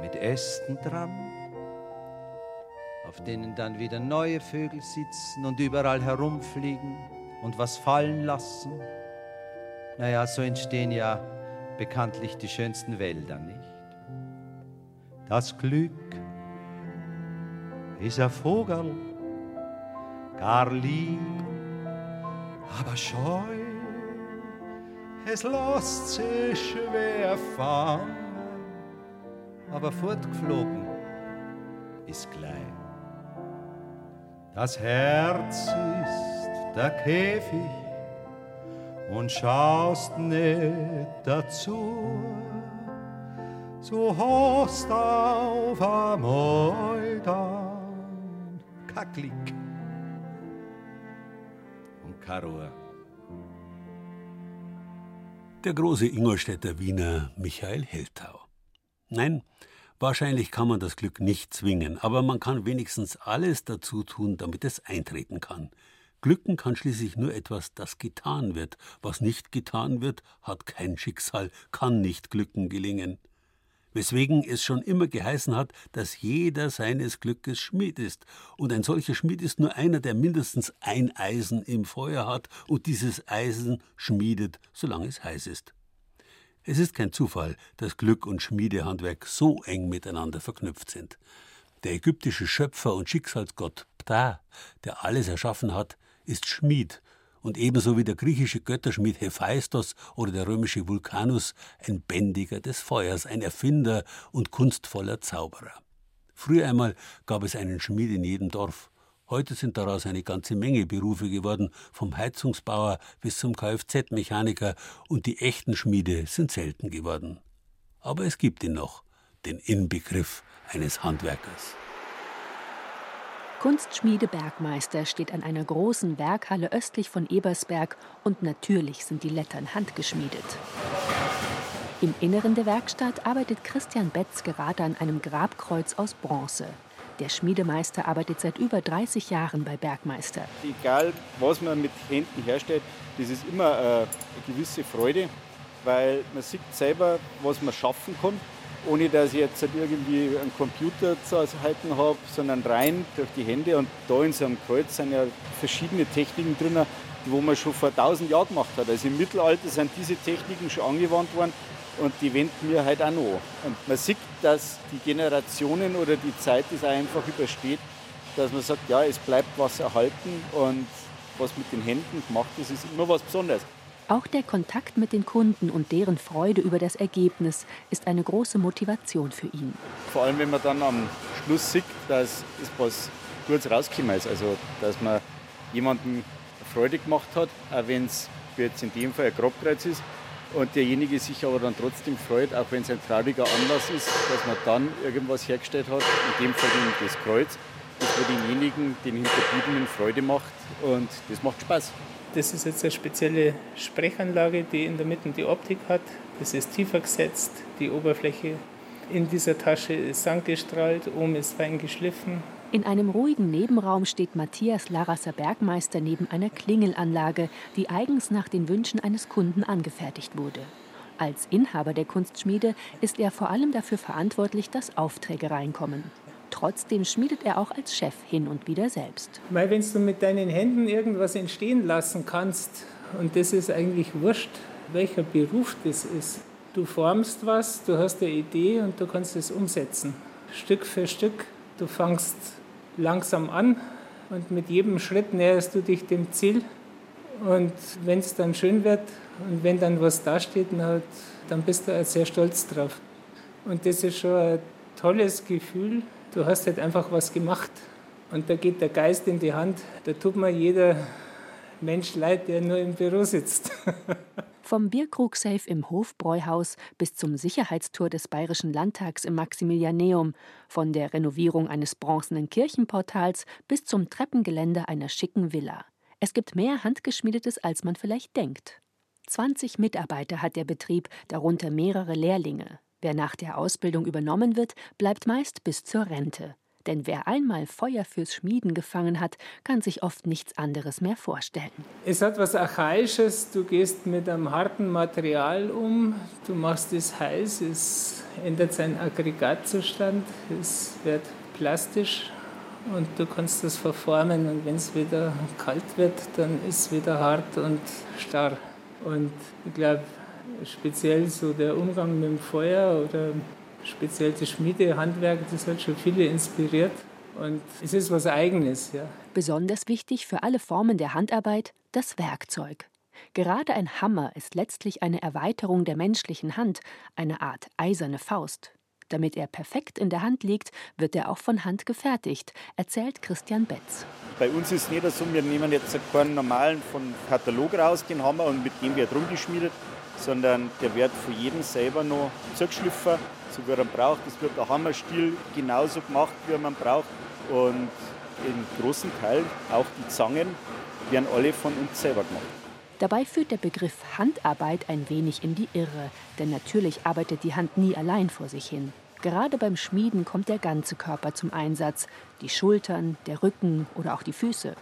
Mit Ästen dran, auf denen dann wieder neue Vögel sitzen und überall herumfliegen und was fallen lassen naja, so entstehen ja bekanntlich die schönsten Wälder, nicht? Das Glück ist ein Vogel, gar lieb, aber scheu. Es lässt sich schwer fangen, aber fortgeflogen ist gleich. Das Herz ist der Käfig und schaust nicht dazu. So hast auf einmal dann kein Klick und keine Ruhe. Der große Ingolstädter Wiener Michael Heltau. Nein, wahrscheinlich kann man das Glück nicht zwingen, aber man kann wenigstens alles dazu tun, damit es eintreten kann. Glücken kann schließlich nur etwas, das getan wird. Was nicht getan wird, hat kein Schicksal, kann nicht Glücken gelingen. Weswegen es schon immer geheißen hat, dass jeder seines Glückes Schmied ist. Und ein solcher Schmied ist nur einer, der mindestens ein Eisen im Feuer hat und dieses Eisen schmiedet, solange es heiß ist. Es ist kein Zufall, dass Glück und Schmiedehandwerk so eng miteinander verknüpft sind. Der ägyptische Schöpfer und Schicksalsgott Ptah, der alles erschaffen hat, ist Schmied und ebenso wie der griechische Götterschmied Hephaistos oder der römische Vulkanus ein Bändiger des Feuers, ein Erfinder und kunstvoller Zauberer. Früher einmal gab es einen Schmied in jedem Dorf. Heute sind daraus eine ganze Menge Berufe geworden, vom Heizungsbauer bis zum Kfz-Mechaniker, und die echten Schmiede sind selten geworden. Aber es gibt ihn noch, den Inbegriff eines Handwerkers. Kunstschmiede Bergmeister steht an einer großen Werkhalle östlich von Ebersberg und natürlich sind die Lettern handgeschmiedet. Im Inneren der Werkstatt arbeitet Christian Betz gerade an einem Grabkreuz aus Bronze. Der Schmiedemeister arbeitet seit über 30 Jahren bei Bergmeister. Egal, was man mit Händen herstellt, das ist immer äh, eine gewisse Freude, weil man sieht selber, was man schaffen kann ohne dass ich jetzt halt irgendwie einen Computer zu halten habe, sondern rein durch die Hände. Und da in so einem Kreuz sind ja verschiedene Techniken drin, die man schon vor tausend Jahren gemacht hat. Also im Mittelalter sind diese Techniken schon angewandt worden und die wenden wir halt auch noch. Und man sieht, dass die Generationen oder die Zeit das einfach übersteht, dass man sagt, ja, es bleibt was erhalten und was mit den Händen gemacht ist, ist immer was Besonderes. Auch der Kontakt mit den Kunden und deren Freude über das Ergebnis ist eine große Motivation für ihn. Vor allem, wenn man dann am Schluss sieht, dass es was Gutes rausgekommen ist. Also, dass man jemandem Freude gemacht hat, auch wenn es jetzt in dem Fall ein Grabkreuz ist. Und derjenige sich aber dann trotzdem freut, auch wenn es ein trauriger Anlass ist, dass man dann irgendwas hergestellt hat, in dem Fall das Kreuz, das für denjenigen, den Hinterbliebenen Freude macht. Und das macht Spaß. Das ist jetzt eine spezielle Sprechanlage, die in der Mitte die Optik hat. Das ist tiefer gesetzt. Die Oberfläche in dieser Tasche ist sandgestrahlt, oben ist fein geschliffen. In einem ruhigen Nebenraum steht Matthias Larasser Bergmeister neben einer Klingelanlage, die eigens nach den Wünschen eines Kunden angefertigt wurde. Als Inhaber der Kunstschmiede ist er vor allem dafür verantwortlich, dass Aufträge reinkommen. Trotzdem schmiedet er auch als Chef hin und wieder selbst. Weil wenn du mit deinen Händen irgendwas entstehen lassen kannst, und das ist eigentlich wurscht, welcher Beruf das ist. Du formst was, du hast eine Idee und du kannst es umsetzen. Stück für Stück. Du fangst langsam an und mit jedem Schritt näherst du dich dem Ziel. Und wenn es dann schön wird und wenn dann was dasteht, dann bist du sehr stolz drauf. Und das ist schon ein tolles Gefühl, Du hast halt einfach was gemacht und da geht der Geist in die Hand. Da tut mir jeder Mensch leid, der nur im Büro sitzt. [LAUGHS] Vom Bierkrugsafe im Hofbräuhaus bis zum Sicherheitstor des Bayerischen Landtags im Maximilianeum, von der Renovierung eines bronzenen Kirchenportals bis zum Treppengeländer einer schicken Villa. Es gibt mehr Handgeschmiedetes, als man vielleicht denkt. 20 Mitarbeiter hat der Betrieb, darunter mehrere Lehrlinge. Wer nach der Ausbildung übernommen wird, bleibt meist bis zur Rente. Denn wer einmal Feuer fürs Schmieden gefangen hat, kann sich oft nichts anderes mehr vorstellen. Es hat was Archaisches. Du gehst mit einem harten Material um, du machst es heiß, es ändert seinen Aggregatzustand, es wird plastisch und du kannst es verformen. Und wenn es wieder kalt wird, dann ist es wieder hart und starr. Und ich glaube, speziell so der Umgang mit dem Feuer oder speziell das Schmiedehandwerk, das hat schon viele inspiriert. Und es ist was Eigenes, ja. Besonders wichtig für alle Formen der Handarbeit das Werkzeug. Gerade ein Hammer ist letztlich eine Erweiterung der menschlichen Hand, eine Art eiserne Faust. Damit er perfekt in der Hand liegt, wird er auch von Hand gefertigt, erzählt Christian Betz. Bei uns ist es nicht so, wir nehmen jetzt keinen normalen von Katalog raus, den wir und mit dem wird rumgeschmiedet, sondern der wird von jedem selber noch zugeschliffen, so wie er braucht. Es wird der Hammerstiel genauso gemacht, wie man braucht. Und im großen Teil auch die Zangen werden alle von uns selber gemacht. Dabei führt der Begriff Handarbeit ein wenig in die Irre, denn natürlich arbeitet die Hand nie allein vor sich hin. Gerade beim Schmieden kommt der ganze Körper zum Einsatz, die Schultern, der Rücken oder auch die Füße.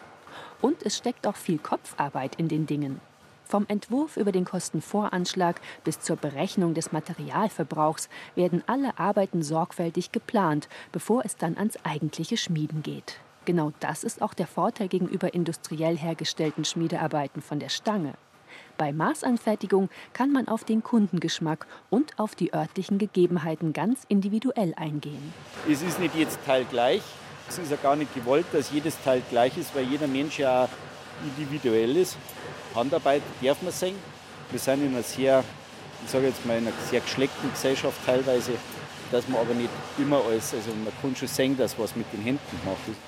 Und es steckt auch viel Kopfarbeit in den Dingen. Vom Entwurf über den Kostenvoranschlag bis zur Berechnung des Materialverbrauchs werden alle Arbeiten sorgfältig geplant, bevor es dann ans eigentliche Schmieden geht. Genau das ist auch der Vorteil gegenüber industriell hergestellten Schmiedearbeiten von der Stange. Bei Maßanfertigung kann man auf den Kundengeschmack und auf die örtlichen Gegebenheiten ganz individuell eingehen. Es ist nicht jedes Teil gleich. Es ist ja gar nicht gewollt, dass jedes Teil gleich ist, weil jeder Mensch ja individuell ist. Handarbeit darf man sehen. Wir sind in einer sehr, ich sage jetzt mal, in einer sehr geschleckten Gesellschaft teilweise, dass man aber nicht immer alles, also man kann schon sehen, dass was mit den Händen gemacht ist.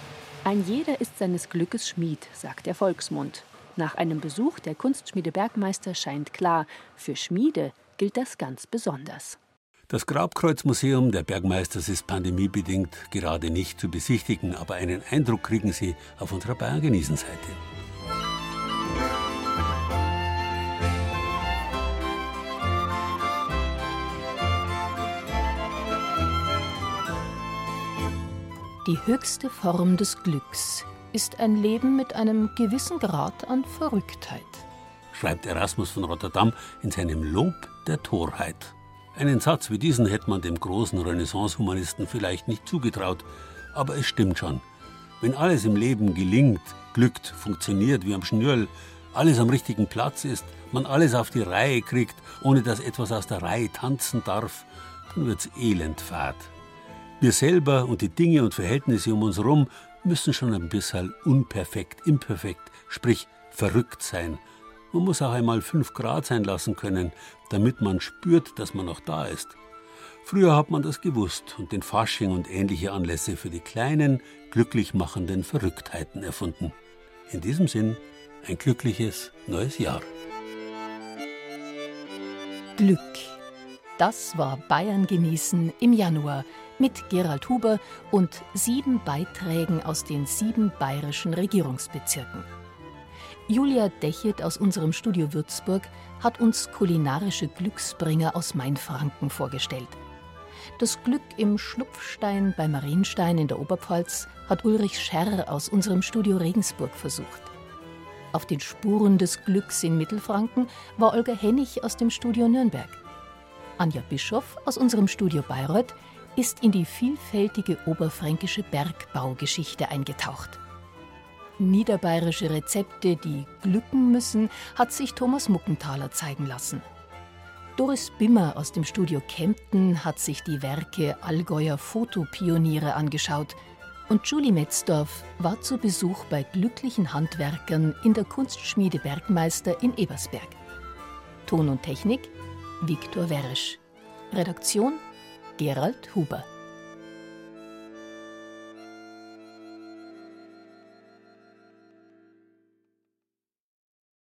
Ein jeder ist seines Glückes Schmied, sagt der Volksmund. Nach einem Besuch der Kunstschmiede Bergmeister scheint klar, für Schmiede gilt das ganz besonders. Das Grabkreuzmuseum der Bergmeisters ist pandemiebedingt gerade nicht zu besichtigen, aber einen Eindruck kriegen Sie auf unserer Bayern genießen Seite. Die höchste Form des Glücks ist ein Leben mit einem gewissen Grad an Verrücktheit. Schreibt Erasmus von Rotterdam in seinem Lob der Torheit. Einen Satz wie diesen hätte man dem großen Renaissance-Humanisten vielleicht nicht zugetraut, aber es stimmt schon. Wenn alles im Leben gelingt, glückt, funktioniert wie am Schnürl, alles am richtigen Platz ist, man alles auf die Reihe kriegt, ohne dass etwas aus der Reihe tanzen darf, dann wird's elend fad. Wir selber und die Dinge und Verhältnisse um uns herum müssen schon ein bisschen unperfekt, imperfekt, sprich verrückt sein. Man muss auch einmal fünf Grad sein lassen können, damit man spürt, dass man noch da ist. Früher hat man das gewusst und den Fasching und ähnliche Anlässe für die kleinen, glücklich machenden Verrücktheiten erfunden. In diesem Sinn ein glückliches neues Jahr. Glück. Das war Bayern genießen im Januar mit Gerald Huber und sieben Beiträgen aus den sieben bayerischen Regierungsbezirken. Julia Dechet aus unserem Studio Würzburg hat uns kulinarische Glücksbringer aus Mainfranken vorgestellt. Das Glück im Schlupfstein bei Marienstein in der Oberpfalz hat Ulrich Scherr aus unserem Studio Regensburg versucht. Auf den Spuren des Glücks in Mittelfranken war Olga Hennig aus dem Studio Nürnberg. Anja Bischoff aus unserem Studio Bayreuth ist in die vielfältige oberfränkische Bergbaugeschichte eingetaucht. Niederbayerische Rezepte, die glücken müssen, hat sich Thomas Muckenthaler zeigen lassen. Doris Bimmer aus dem Studio Kempten hat sich die Werke Allgäuer Fotopioniere angeschaut und Julie Metzdorf war zu Besuch bei glücklichen Handwerkern in der Kunstschmiede Bergmeister in Ebersberg. Ton und Technik Viktor Weresch. Redaktion Gerald Huber.